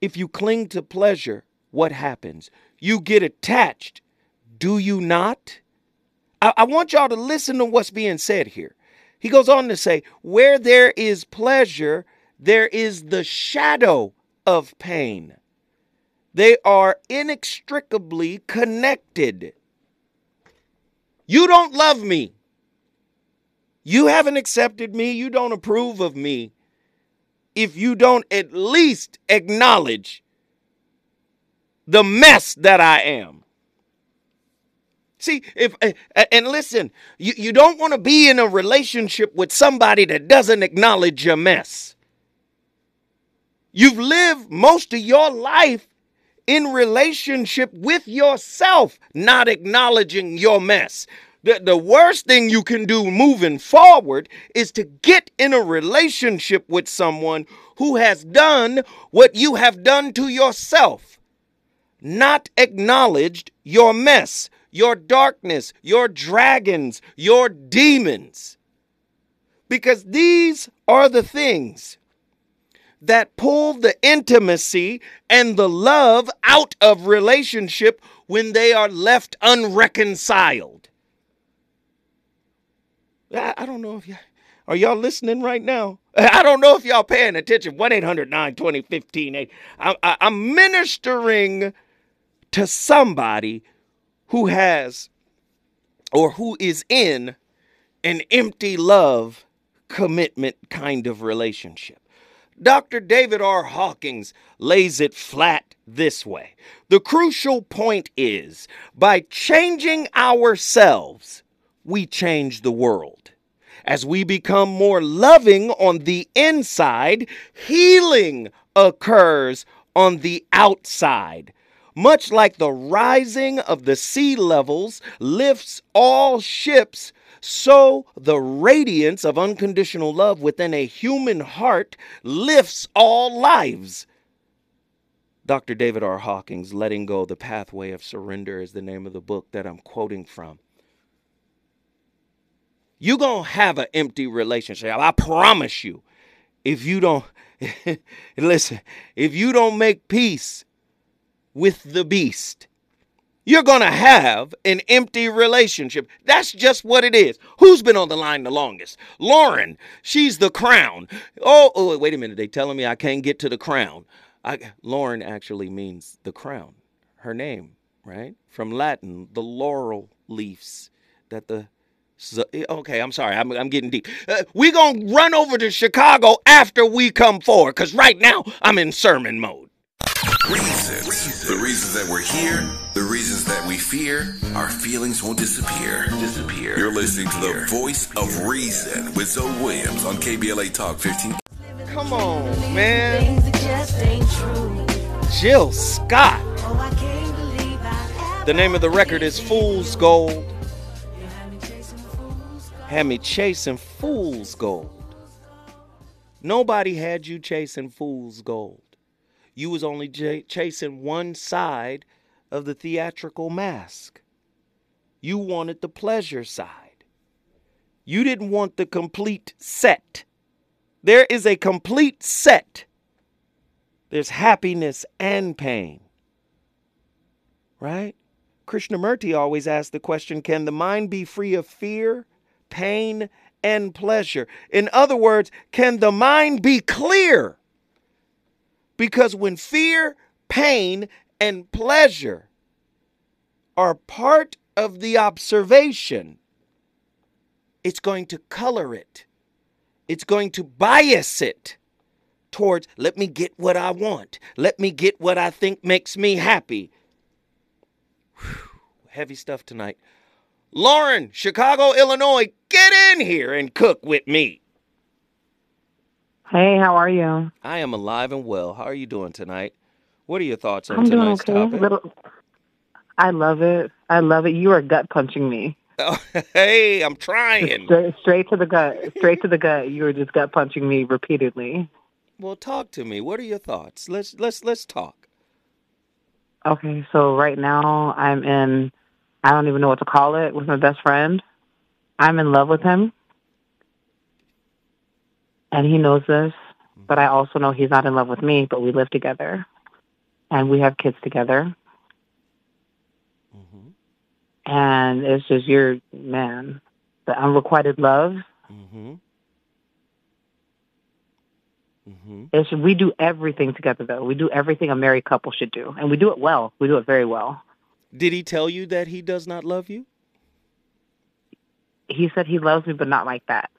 If you cling to pleasure, what happens? you get attached, do you not? I, I want y'all to listen to what's being said here. He goes on to say, Where there is pleasure, there is the shadow of pain. They are inextricably connected. You don't love me. You haven't accepted me. You don't approve of me. If you don't at least acknowledge the mess that I am. See, if eh, eh, and listen, you, you don't want to be in a relationship with somebody that doesn't acknowledge your mess. You've lived most of your life in relationship with yourself, not acknowledging your mess. The, the worst thing you can do moving forward is to get in a relationship with someone who has done what you have done to yourself, not acknowledged your mess, your darkness, your dragons, your demons. Because these are the things that pull the intimacy and the love out of relationship when they are left unreconciled. I, don't know if you are y'all listening right now. I don't know if y'all paying attention. 1 800 920 15 I'm ministering to somebody who has or who is in an empty love commitment kind of relationship. Dr. David R. Hawkins lays it flat this way. The crucial point is by changing ourselves, we change the world. As we become more loving on the inside, healing occurs on the outside. Much like the rising of the sea levels lifts all ships so the radiance of unconditional love within a human heart lifts all lives. Dr. David R. Hawkins, Letting Go the Pathway of Surrender, is the name of the book that I'm quoting from. You're going to have an empty relationship. I promise you. If you don't, listen, if you don't make peace with the beast, you're going to have an empty relationship. That's just what it is. Who's been on the line the longest? Lauren. She's the crown. Oh, oh wait a minute. They telling me I can't get to the crown. I, Lauren actually means the crown. Her name, right? From Latin, the laurel leaves that the okay, I'm sorry. I'm, I'm getting deep. Uh, we going to run over to Chicago after we come forward because right now I'm in sermon mode. Reasons. The reasons that we're here, the reasons that we fear, our feelings won't disappear. Disappear. You're listening to the voice of reason with Zoe Williams on KBLA Talk 15. Come on, man. Jill Scott. The name of the record is Fool's Gold. Had me chasing fool's gold. Nobody had you chasing fool's gold you was only j- chasing one side of the theatrical mask. You wanted the pleasure side. You didn't want the complete set. There is a complete set. There's happiness and pain. Right? Krishnamurti always asked the question can the mind be free of fear, pain, and pleasure? In other words, can the mind be clear? Because when fear, pain, and pleasure are part of the observation, it's going to color it. It's going to bias it towards let me get what I want. Let me get what I think makes me happy. Whew, heavy stuff tonight. Lauren, Chicago, Illinois, get in here and cook with me. Hey, how are you? I am alive and well. How are you doing tonight? What are your thoughts on I'm doing okay. topic? Little, I love it. I love it. You are gut punching me. Oh, hey, I'm trying. Straight, straight to the gut. Straight to the gut. You were just gut punching me repeatedly. Well, talk to me. What are your thoughts? Let's let's let's talk. Okay, so right now I'm in. I don't even know what to call it. With my best friend, I'm in love with him, and he knows this. But I also know he's not in love with me. But we live together, and we have kids together. and it's just your man, the unrequited love. Mm-hmm. Mm-hmm. It's we do everything together though. We do everything a married couple should do, and we do it well. We do it very well. Did he tell you that he does not love you? He said he loves me, but not like that.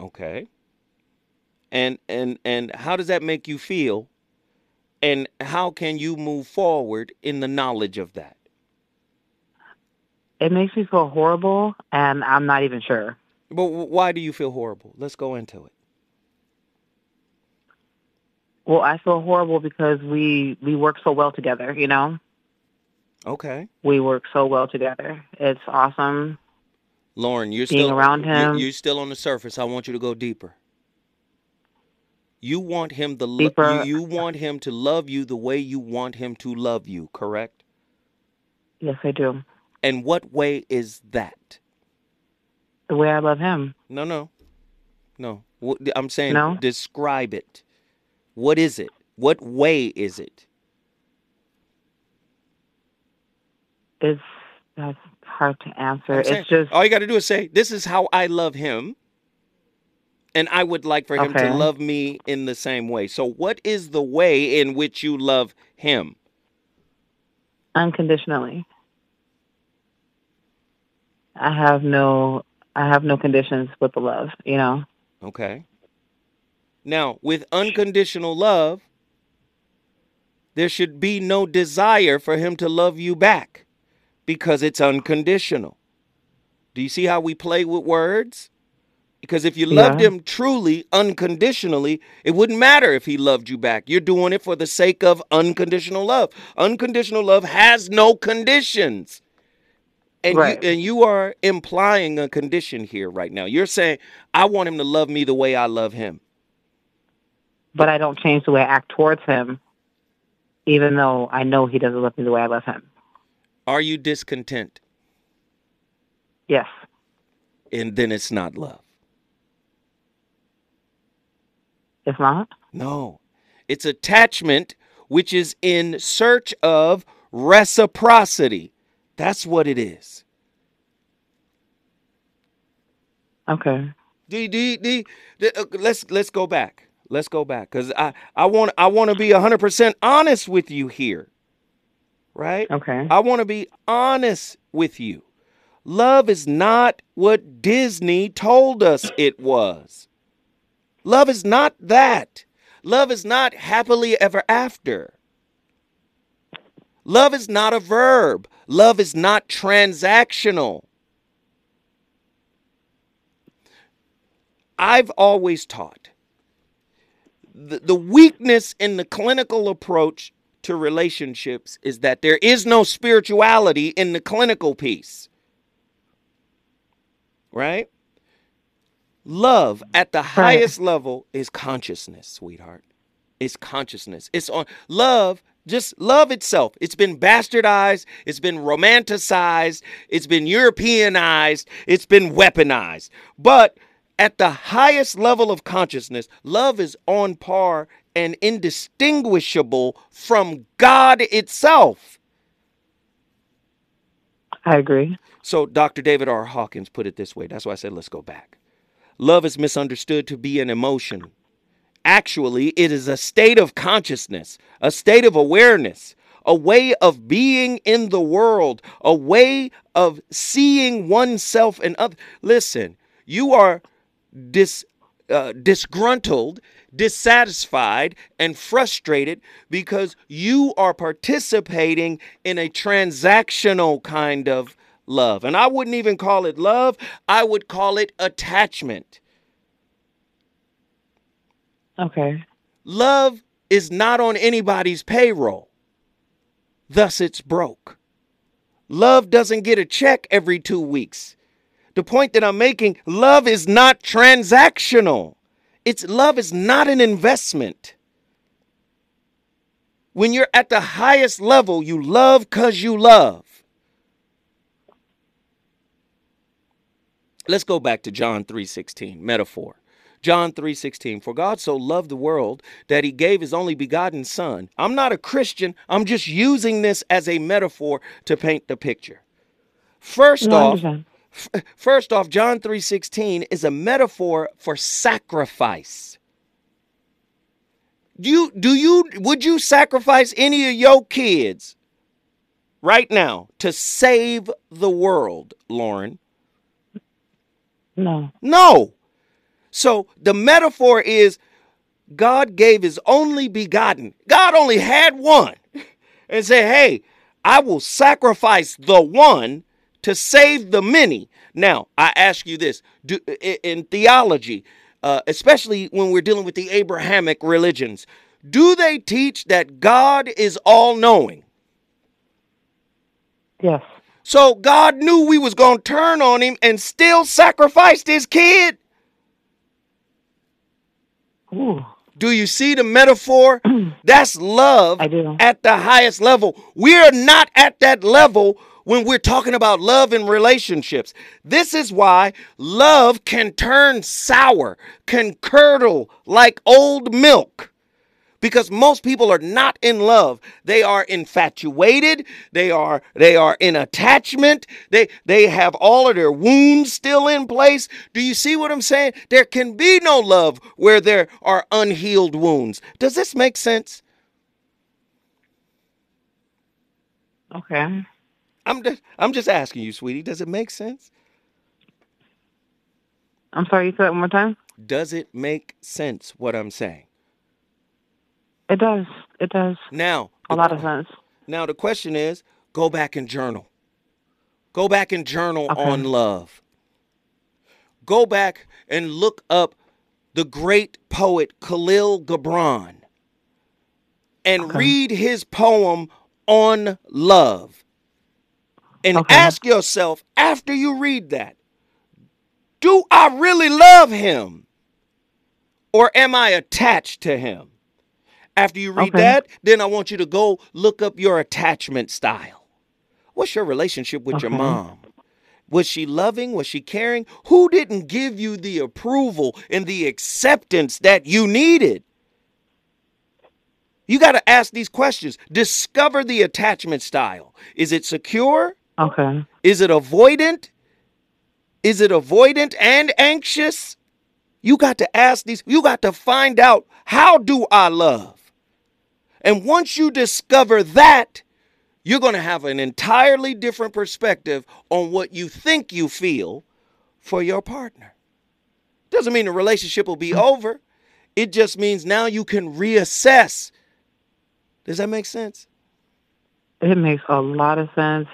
Okay. And and and how does that make you feel? And how can you move forward in the knowledge of that? It makes me feel horrible, and I'm not even sure. But why do you feel horrible? Let's go into it. Well, I feel horrible because we we work so well together. You know, Okay. we work so well together. It's awesome. Lauren, you're Being still around him. You're, still on the surface. I want you to go deeper. You want him to lo- you, you want him to love you the way you want him to love you, correct? Yes, I do. And what way is that? The way I love him. No, no. No. What, I'm saying No? describe it. What is it? What way is it? It's that's hard to answer. It's just all you got to do is say, "This is how I love him." And I would like for him to love me in the same way. So, what is the way in which you love him? unconditionally. I have no I have no conditions with the love, you know. Okay. Now, with unconditional love, there should be no desire for him to love you back because it's unconditional. Do you see how we play with words? Because if you loved Yeah. him truly, unconditionally, it wouldn't matter if he loved you back. You're doing it for the sake of unconditional love. Unconditional love has no conditions. And Right. you and you are implying a condition here right now. You're saying, I want him to love me the way I love him. But I don't change the way I act towards him even though I know he doesn't love me the way I love him. Are you discontent? Yes. And then it's not love. It's not? No. It's attachment which is in search of reciprocity. That's what it is. Okay. D, D, D, let's let's go back. Let's go back cuz I I want I want to be 100% honest with you here. Right? Okay. I want to be honest with you. Love is not what Disney told us it was. Love is not that. Love is not happily ever after. Love is not a verb. Love is not transactional. I've always taught the, the weakness in the clinical approach to relationships is that there is no spirituality in the clinical piece. Right? Love at the highest level is consciousness, sweetheart. It's consciousness. It's on love, just love itself. It's been bastardized, it's been romanticized, it's been Europeanized, it's been weaponized. But at the highest level of consciousness, love is on par and indistinguishable from God itself. I agree. So Dr. David R. Hawkins put it this way. That's why I said let's go back. Love is misunderstood to be an emotion. Actually, it is a state of consciousness, a state of awareness, a way of being in the world, a way of seeing oneself and other. Listen, you are dis, uh, disgruntled, dissatisfied, and frustrated because you are participating in a transactional kind of love. And I wouldn't even call it love, I would call it attachment. Okay. Love is not on anybody's payroll, thus, it's broke. Love doesn't get a check every two weeks. The point that I'm making love is not transactional. It's love is not an investment. When you're at the highest level, you love because you love. Let's go back to John 3:16, metaphor. John 3:16 For God so loved the world that he gave his only begotten son. I'm not a Christian. I'm just using this as a metaphor to paint the picture. First No, off, first off John 3:16 is a metaphor for sacrifice. Do you do you would you sacrifice any of your kids right now to save the world, Lauren? No. No. So the metaphor is God gave his only begotten. God only had one. And said, hey, I will sacrifice the one to save the many. Now, I ask you this do, in theology, uh, especially when we're dealing with the Abrahamic religions, do they teach that God is all knowing? Yes. So God knew we was going to turn on him and still sacrificed his kid? Ooh. Do you see the metaphor? That's love at the highest level. We're not at that level when we're talking about love and relationships. This is why love can turn sour, can curdle like old milk. Because most people are not in love. They are infatuated. They are they are in attachment. They they have all of their wounds still in place. Do you see what I'm saying? There can be no love where there are unhealed wounds. Does this make sense? Okay. I'm just I'm just asking you, sweetie. Does it make sense? I'm sorry, you said it one more time? Does it make sense what I'm saying? It does. It does. Now, A lot of sense. Now the question is, go back and journal. Go back and journal Okay. on love. Go back and look up the great poet Kahlil Gibran and Okay. read his poem on love. And Okay. ask yourself after you read that, do I really love him? Or am I attached to him? After you read Okay. that, then I want you to go look up your attachment style. What's your relationship with your mom? Was she loving? Was she caring? Who didn't give you the approval and the acceptance that you needed? You got to ask these questions. Discover the attachment style. Is it secure? Okay. Is it avoidant? Is it avoidant and anxious? You got to ask these, you got to find out how do I love? And once you discover that, you're going to have an entirely different perspective on what you think you feel for your partner. Doesn't mean the relationship will be hmm. over. It just means now you can reassess. Does that make sense? It makes a lot of sense.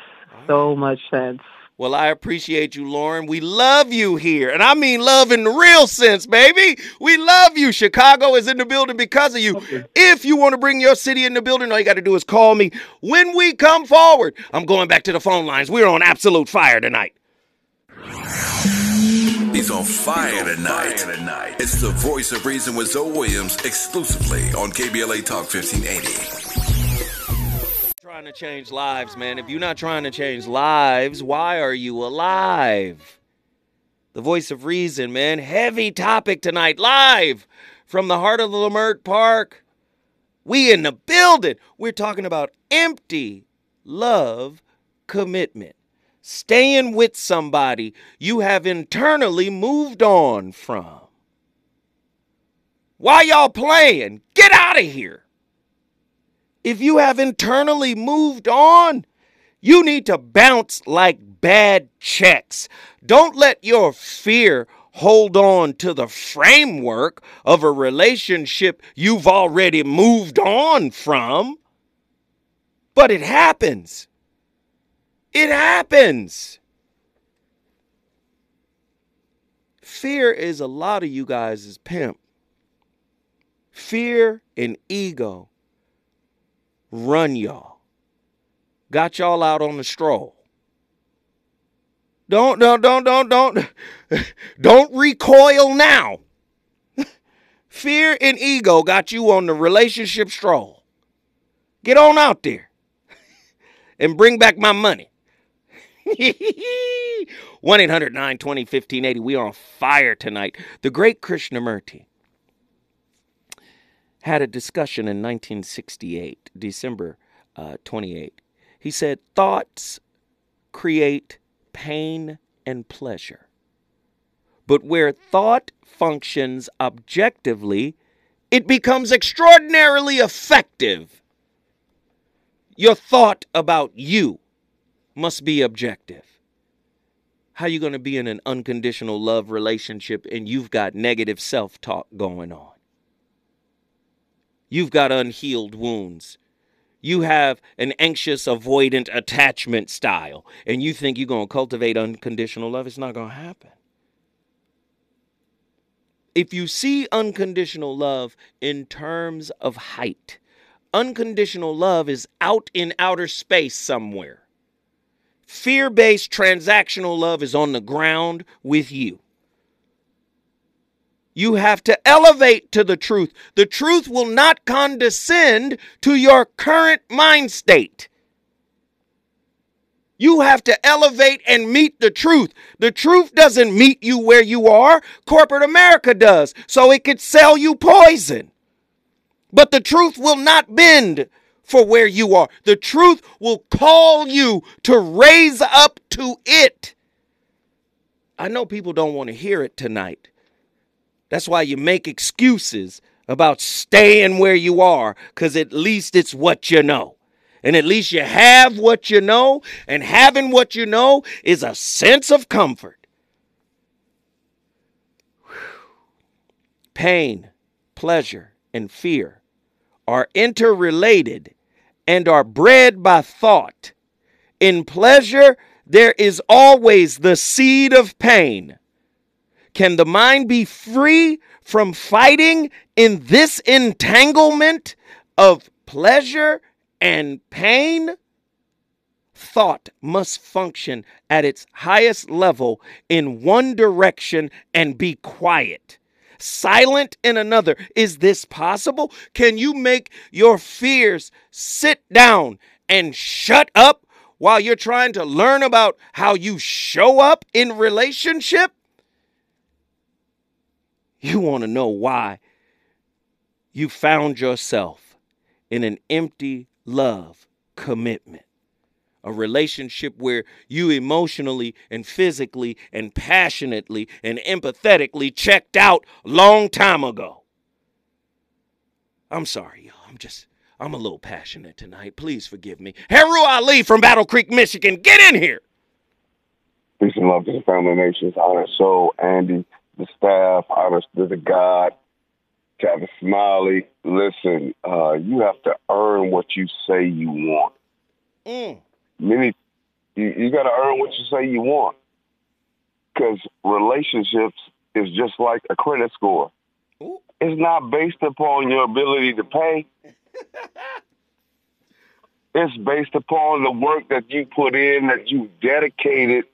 So much sense. Well, I appreciate you, Lauren. We love you here. And I mean love in the real sense, baby. We love you. Chicago is in the building because of you. If you want to bring your city in the building, all you got to do is call me. When we come forward, I'm going back to the phone lines. We're on absolute fire tonight. He's on fire tonight. It's the voice of reason with Zoe Williams exclusively on KBLA Talk 1580. Trying to change lives, man. If you're not trying to change lives, why are you alive? The voice of reason, man. Heavy topic tonight, live from the heart of the Leimert Park. We in the building. We're talking about empty love commitment. Staying with somebody you have internally moved on from. Why y'all playing? Get out of here. If you have internally moved on, you need to bounce like bad checks. Don't let your fear hold on to the framework of a relationship you've already moved on from. But it happens. It happens. Fear is a lot of you guys' pimp. Fear and ego run y'all. Got y'all out on the stroll. Don't, don't, don't, don't, don't, don't recoil now. Fear and ego got you on the relationship stroll. Get on out there and bring back my money. 1 800 920 1580. We are on fire tonight. The great Krishnamurti had a discussion in 1968, December uh, 28. He said, Thoughts create pain and pleasure. But where thought functions objectively, it becomes extraordinarily effective. Your thought about you must be objective. How you going to be in an unconditional love relationship and you've got negative self-talk going on? You've got unhealed wounds. You have an anxious avoidant attachment style and you think you're going to cultivate unconditional love, it's not going to happen. If you see unconditional love in terms of height, unconditional love is out in outer space somewhere. Fear based transactional love is on the ground with you. You have to elevate to the truth. The truth will not condescend to your current mind state. You have to elevate and meet the truth. The truth doesn't meet you where you are. Corporate America does, so it could sell you poison. But the truth will not bend for where you are. The truth will call you to raise up to it. I know people don't want to hear it tonight. That's why you make excuses about staying where you are, because at least it's what you know. And at least you have what you know, and having what you know is a sense of comfort. Pain, pleasure, and fear are interrelated and are bred by thought. In pleasure, there is always the seed of pain. Can the mind be free from fighting in this entanglement of pleasure and pain? Thought must function at its highest level in one direction and be quiet silent in another. Is this possible? Can you make your fears sit down and shut up while you're trying to learn about how you show up in relationship? You want to know why you found yourself in an empty love commitment a relationship where you emotionally and physically and passionately and empathetically checked out long time ago. I'm sorry, y'all. I'm just I'm a little passionate tonight. Please forgive me. Heru Ali from Battle Creek, Michigan. Get in here. Peace and love to the family nations. Honor soul, Andy, the staff, honor to the God, Tavis Smiley. Listen, uh, you have to earn what you say you want. Mm many you, you got to earn what you say you want because relationships is just like a credit score. Ooh. It's not based upon your ability to pay. it's based upon the work that you put in, that you dedicated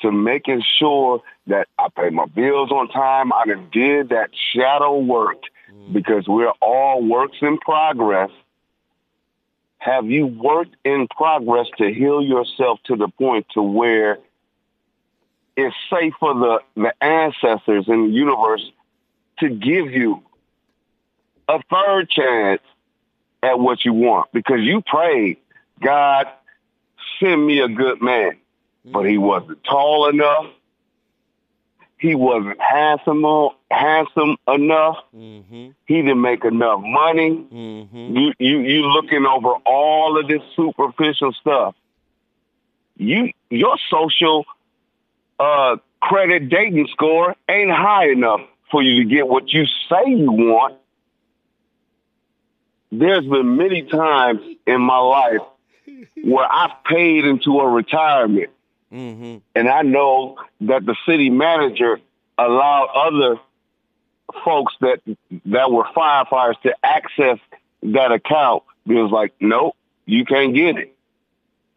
to making sure that I pay my bills on time. I did that shadow work mm. because we're all works in progress have you worked in progress to heal yourself to the point to where it's safe for the, the ancestors in the universe to give you a third chance at what you want because you prayed, God, send me a good man. But he wasn't tall enough. He wasn't handsome handsome enough. Mm-hmm. He didn't make enough money. Mm-hmm. You you you looking over all of this superficial stuff. You your social uh, credit dating score ain't high enough for you to get what you say you want. There's been many times in my life where I've paid into a retirement Mm-hmm. And I know that the city manager allowed other folks that that were firefighters to access that account. He was like, nope, you can't get it.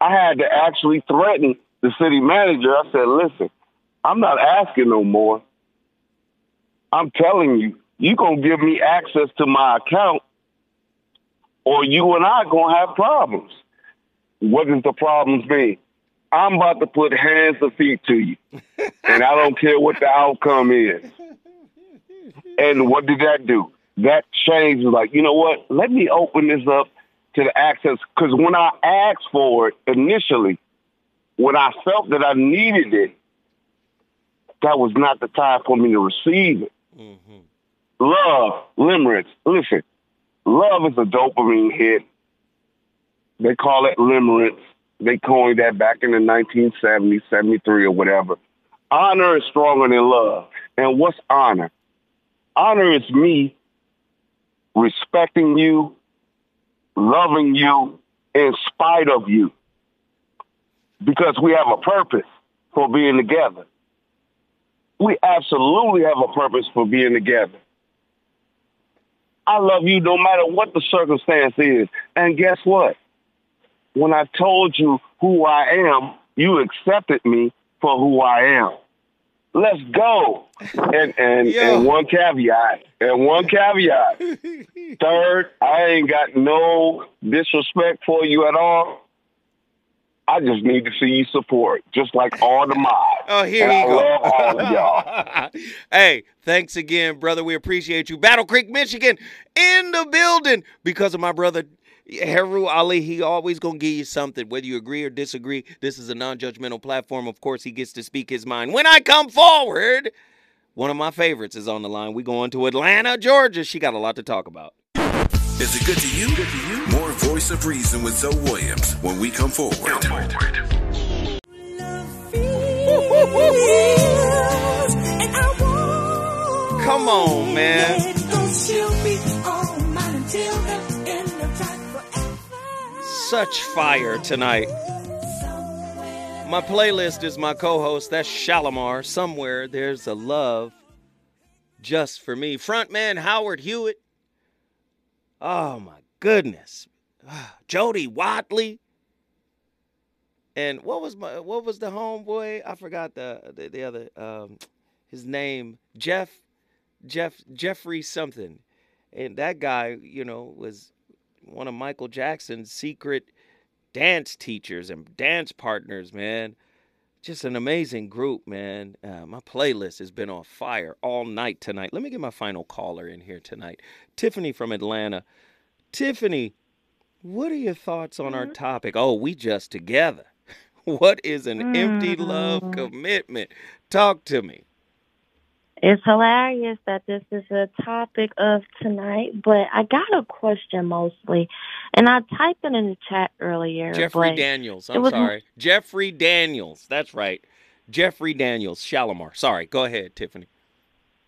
I had to actually threaten the city manager. I said, listen, I'm not asking no more. I'm telling you, you to give me access to my account or you and I to have problems. What does the problems be? I'm about to put hands and feet to you. and I don't care what the outcome is. And what did that do? That changed like, you know what? Let me open this up to the access. Because when I asked for it initially, when I felt that I needed it, that was not the time for me to receive it. Mm-hmm. Love, limerence. Listen, love is a dopamine hit. They call it limerence. They coined that back in the 1970s, 73 or whatever. Honor is stronger than love. And what's honor? Honor is me respecting you, loving you in spite of you. Because we have a purpose for being together. We absolutely have a purpose for being together. I love you no matter what the circumstance is. And guess what? When I told you who I am, you accepted me for who I am. Let's go. And and, and one caveat. And one caveat. Third, I ain't got no disrespect for you at all. I just need to see you support, just like all the mods. Oh, here and you I go. love all of y'all. hey, thanks again, brother. We appreciate you. Battle Creek, Michigan, in the building because of my brother. Heru Ali, he always gonna give you something, whether you agree or disagree. This is a non-judgmental platform. Of course, he gets to speak his mind. When I come forward, one of my favorites is on the line. We going to Atlanta, Georgia. She got a lot to talk about. Is it good to you? Good to you? More Voice of Reason with Zoe Williams when we come forward. Come on, man. Such fire tonight. My playlist is my co-host. That's Shalamar. Somewhere there's a love just for me. Frontman Howard Hewitt. Oh my goodness. Jody Watley. And what was my what was the homeboy? I forgot the the, the other um his name. Jeff Jeff Jeffrey something. And that guy, you know, was one of Michael Jackson's secret dance teachers and dance partners, man. Just an amazing group, man. Uh, my playlist has been on fire all night tonight. Let me get my final caller in here tonight. Tiffany from Atlanta. Tiffany, what are your thoughts on our topic? Oh, we just together. What is an empty love commitment? Talk to me. It's hilarious that this is a topic of tonight, but I got a question mostly, and I typed it in the chat earlier. Jeffrey Daniels. I'm was- sorry. Jeffrey Daniels. That's right. Jeffrey Daniels. Shalamar. Sorry. Go ahead, Tiffany.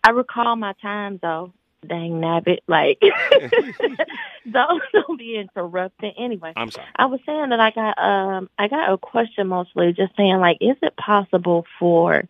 I recall my time though. Dang nabbit, like don't don't be interrupting. Anyway, I'm sorry. I was saying that I got um I got a question mostly just saying like is it possible for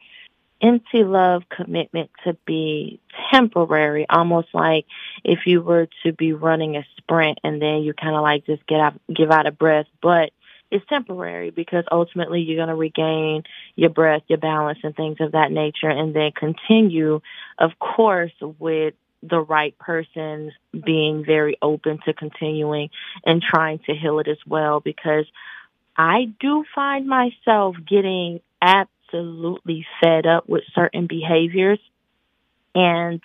empty love commitment to be temporary almost like if you were to be running a sprint and then you kind of like just get out give out of breath. But it's temporary because ultimately you're going to regain your breath your balance and things of that nature and then continue of course with the right person being very open to continuing and trying to heal it as well. Because I do find myself getting absolutely fed up with certain behaviors and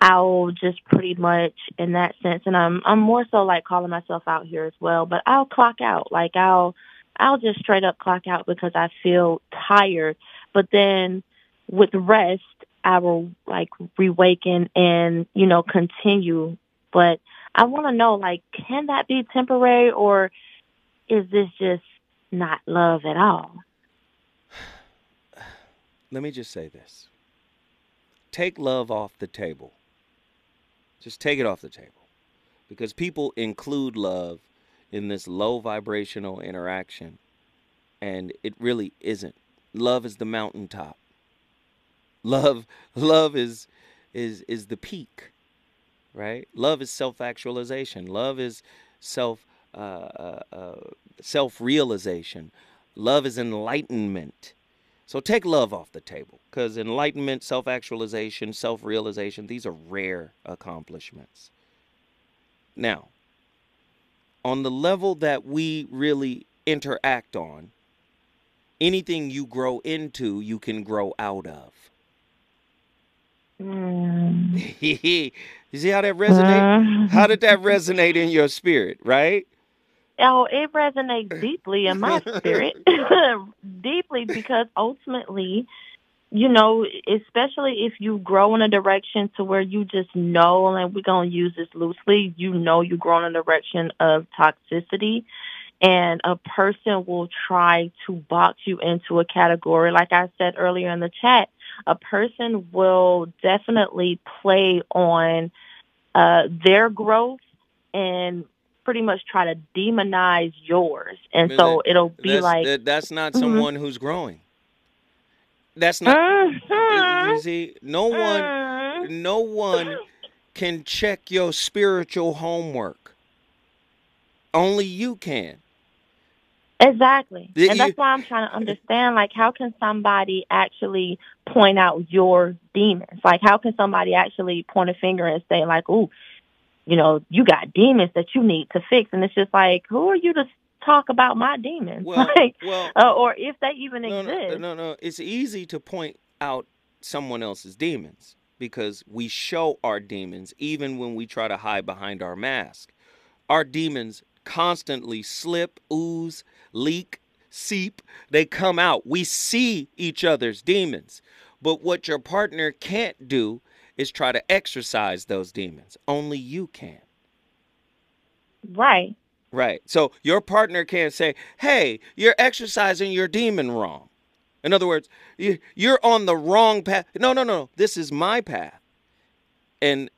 I'll just pretty much in that sense and I'm I'm more so like calling myself out here as well, but I'll clock out. Like I'll I'll just straight up clock out because I feel tired. But then with rest I will like rewaken and, you know, continue. But I want to know, like, can that be temporary or is this just not love at all? Let me just say this. Take love off the table. Just take it off the table. Because people include love in this low vibrational interaction, and it really isn't. Love is the mountaintop. Love love is is is the peak. Right? Love is self-actualization. Love is self uh, uh, uh, self-realization. Love is enlightenment. So take love off the table because enlightenment, self actualization, self realization, these are rare accomplishments. Now, on the level that we really interact on, Anything you grow into, you can grow out of. Mm. you see how that resonate? How did that resonate in your spirit, right? Oh, it resonates deeply in my spirit. deeply because ultimately, you know, especially if you grow in a direction to where you just know, and we're going to use this loosely, you know you grow in a direction of toxicity and a person will try to box you into a category. Like I said earlier in the chat, a person will definitely play on uh, their growth and pretty much try to demonize yours. And Man, so that- it'll be that's, like, that- that's not Mhm. someone who's growing. That's not. Mhm. You see, no one, Mhm. no one can check your spiritual homework. Only you can. Exactly. And that's you- why I'm trying to understand, like, how can somebody actually point out your demons? Like, how can somebody actually point a finger and say, like, ooh, you know, you got demons that you need to fix? And it's just like, who are you to talk about my demons? Well, like, well, uh, or if they even no, exist. no, no, no. It's easy to point out someone else's demons because we show our demons even when we try to hide behind our mask. Our demons constantly slip, ooze, leak, seep. They come out. We see each other's demons. But what your partner can't do is try to exorcise those demons. Only you can. Right. Right. So your partner can't say, hey, you're exercising your demon wrong. In other words, you- you're on the wrong path. No, no, no. This is my path. And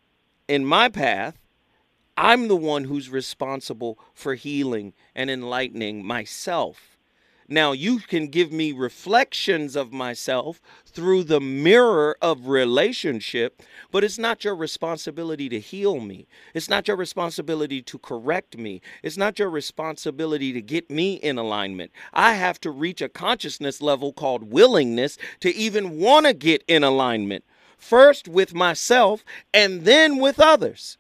in my path, I'm the one who's responsible for healing and enlightening myself. Now, you can give me reflections of myself through the mirror of relationship, but it's not your responsibility to heal me. It's not your responsibility to correct me. It's not your responsibility to get me in alignment. I have to reach a consciousness level called willingness to even want to get in alignment, first with myself and then with others.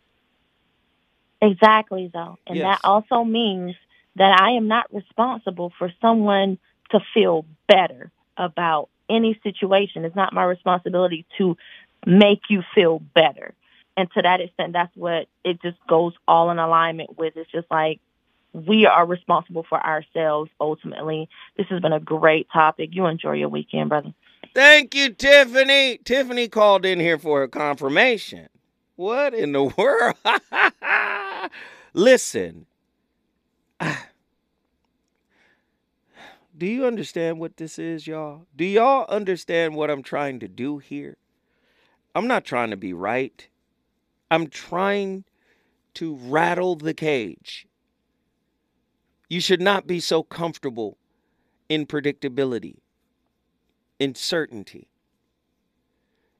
Exactly, though. And Yes. that also means that I am not responsible for someone to feel better about any situation. It's not my responsibility to make you feel better. And to that extent, that's what it just goes all in alignment with. It's just like we are responsible for ourselves ultimately. This has been a great topic. You enjoy your weekend, brother. Thank you, Tiffany. Tiffany called in here for a confirmation. What in the world? Listen. Do you understand what this is, y'all? Do y'all understand what I'm trying to do here? I'm not trying to be right. I'm trying to rattle the cage. You should not be so comfortable in predictability in certainty.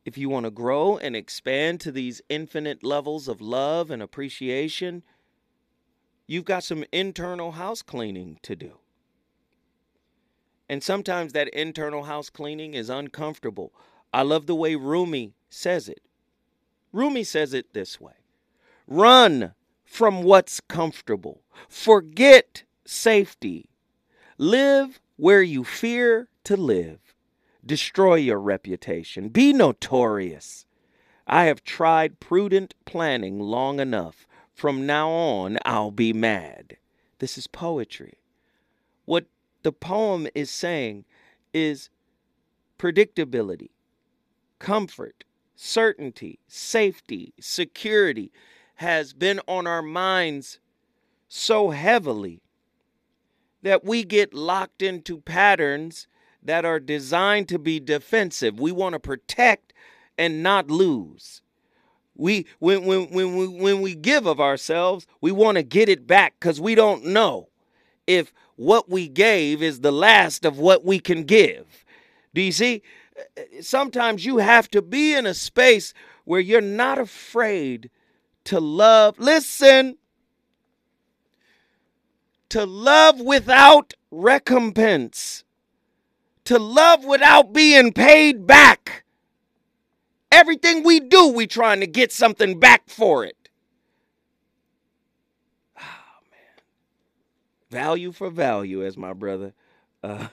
If you want to grow and expand to these infinite levels of love and appreciation, you've got some internal house cleaning to do. And sometimes that internal house cleaning is uncomfortable. I love the way Rumi says it. Rumi says it this way Run from what's comfortable, forget safety, live where you fear to live destroy your reputation, be notorious. I have tried prudent planning long enough. From now on, I'll be mad. This is poetry. What the poem is saying is predictability, comfort, certainty, safety, security has been on our minds so heavily that we get locked into patterns that are designed to be defensive. We want to protect and not lose. We when when when we when we give of ourselves, we want to get it back cuz we don't know if what we gave is the last of what we can give. Do you see? Sometimes you have to be in a space where you're not afraid to love. Listen. To love without recompense to love without being paid back. Everything we do, we trying to get something back for it. Oh man. Value for value, as my brother uh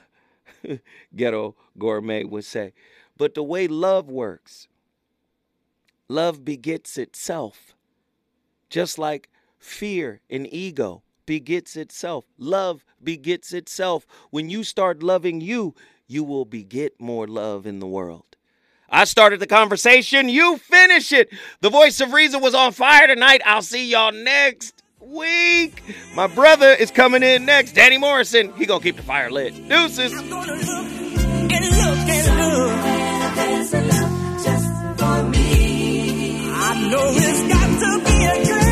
Ghetto Gourmet would say. But the way love works, love begets itself. Just like fear and ego begets itself. Love begets itself. When you start loving you, you will beget more love in the world. I started the conversation, you finish it. The voice of reason was on fire tonight. I'll see y'all next week. My brother is coming in next. Danny Morrison. He gonna keep the fire lit. Deuces. I know it's got to be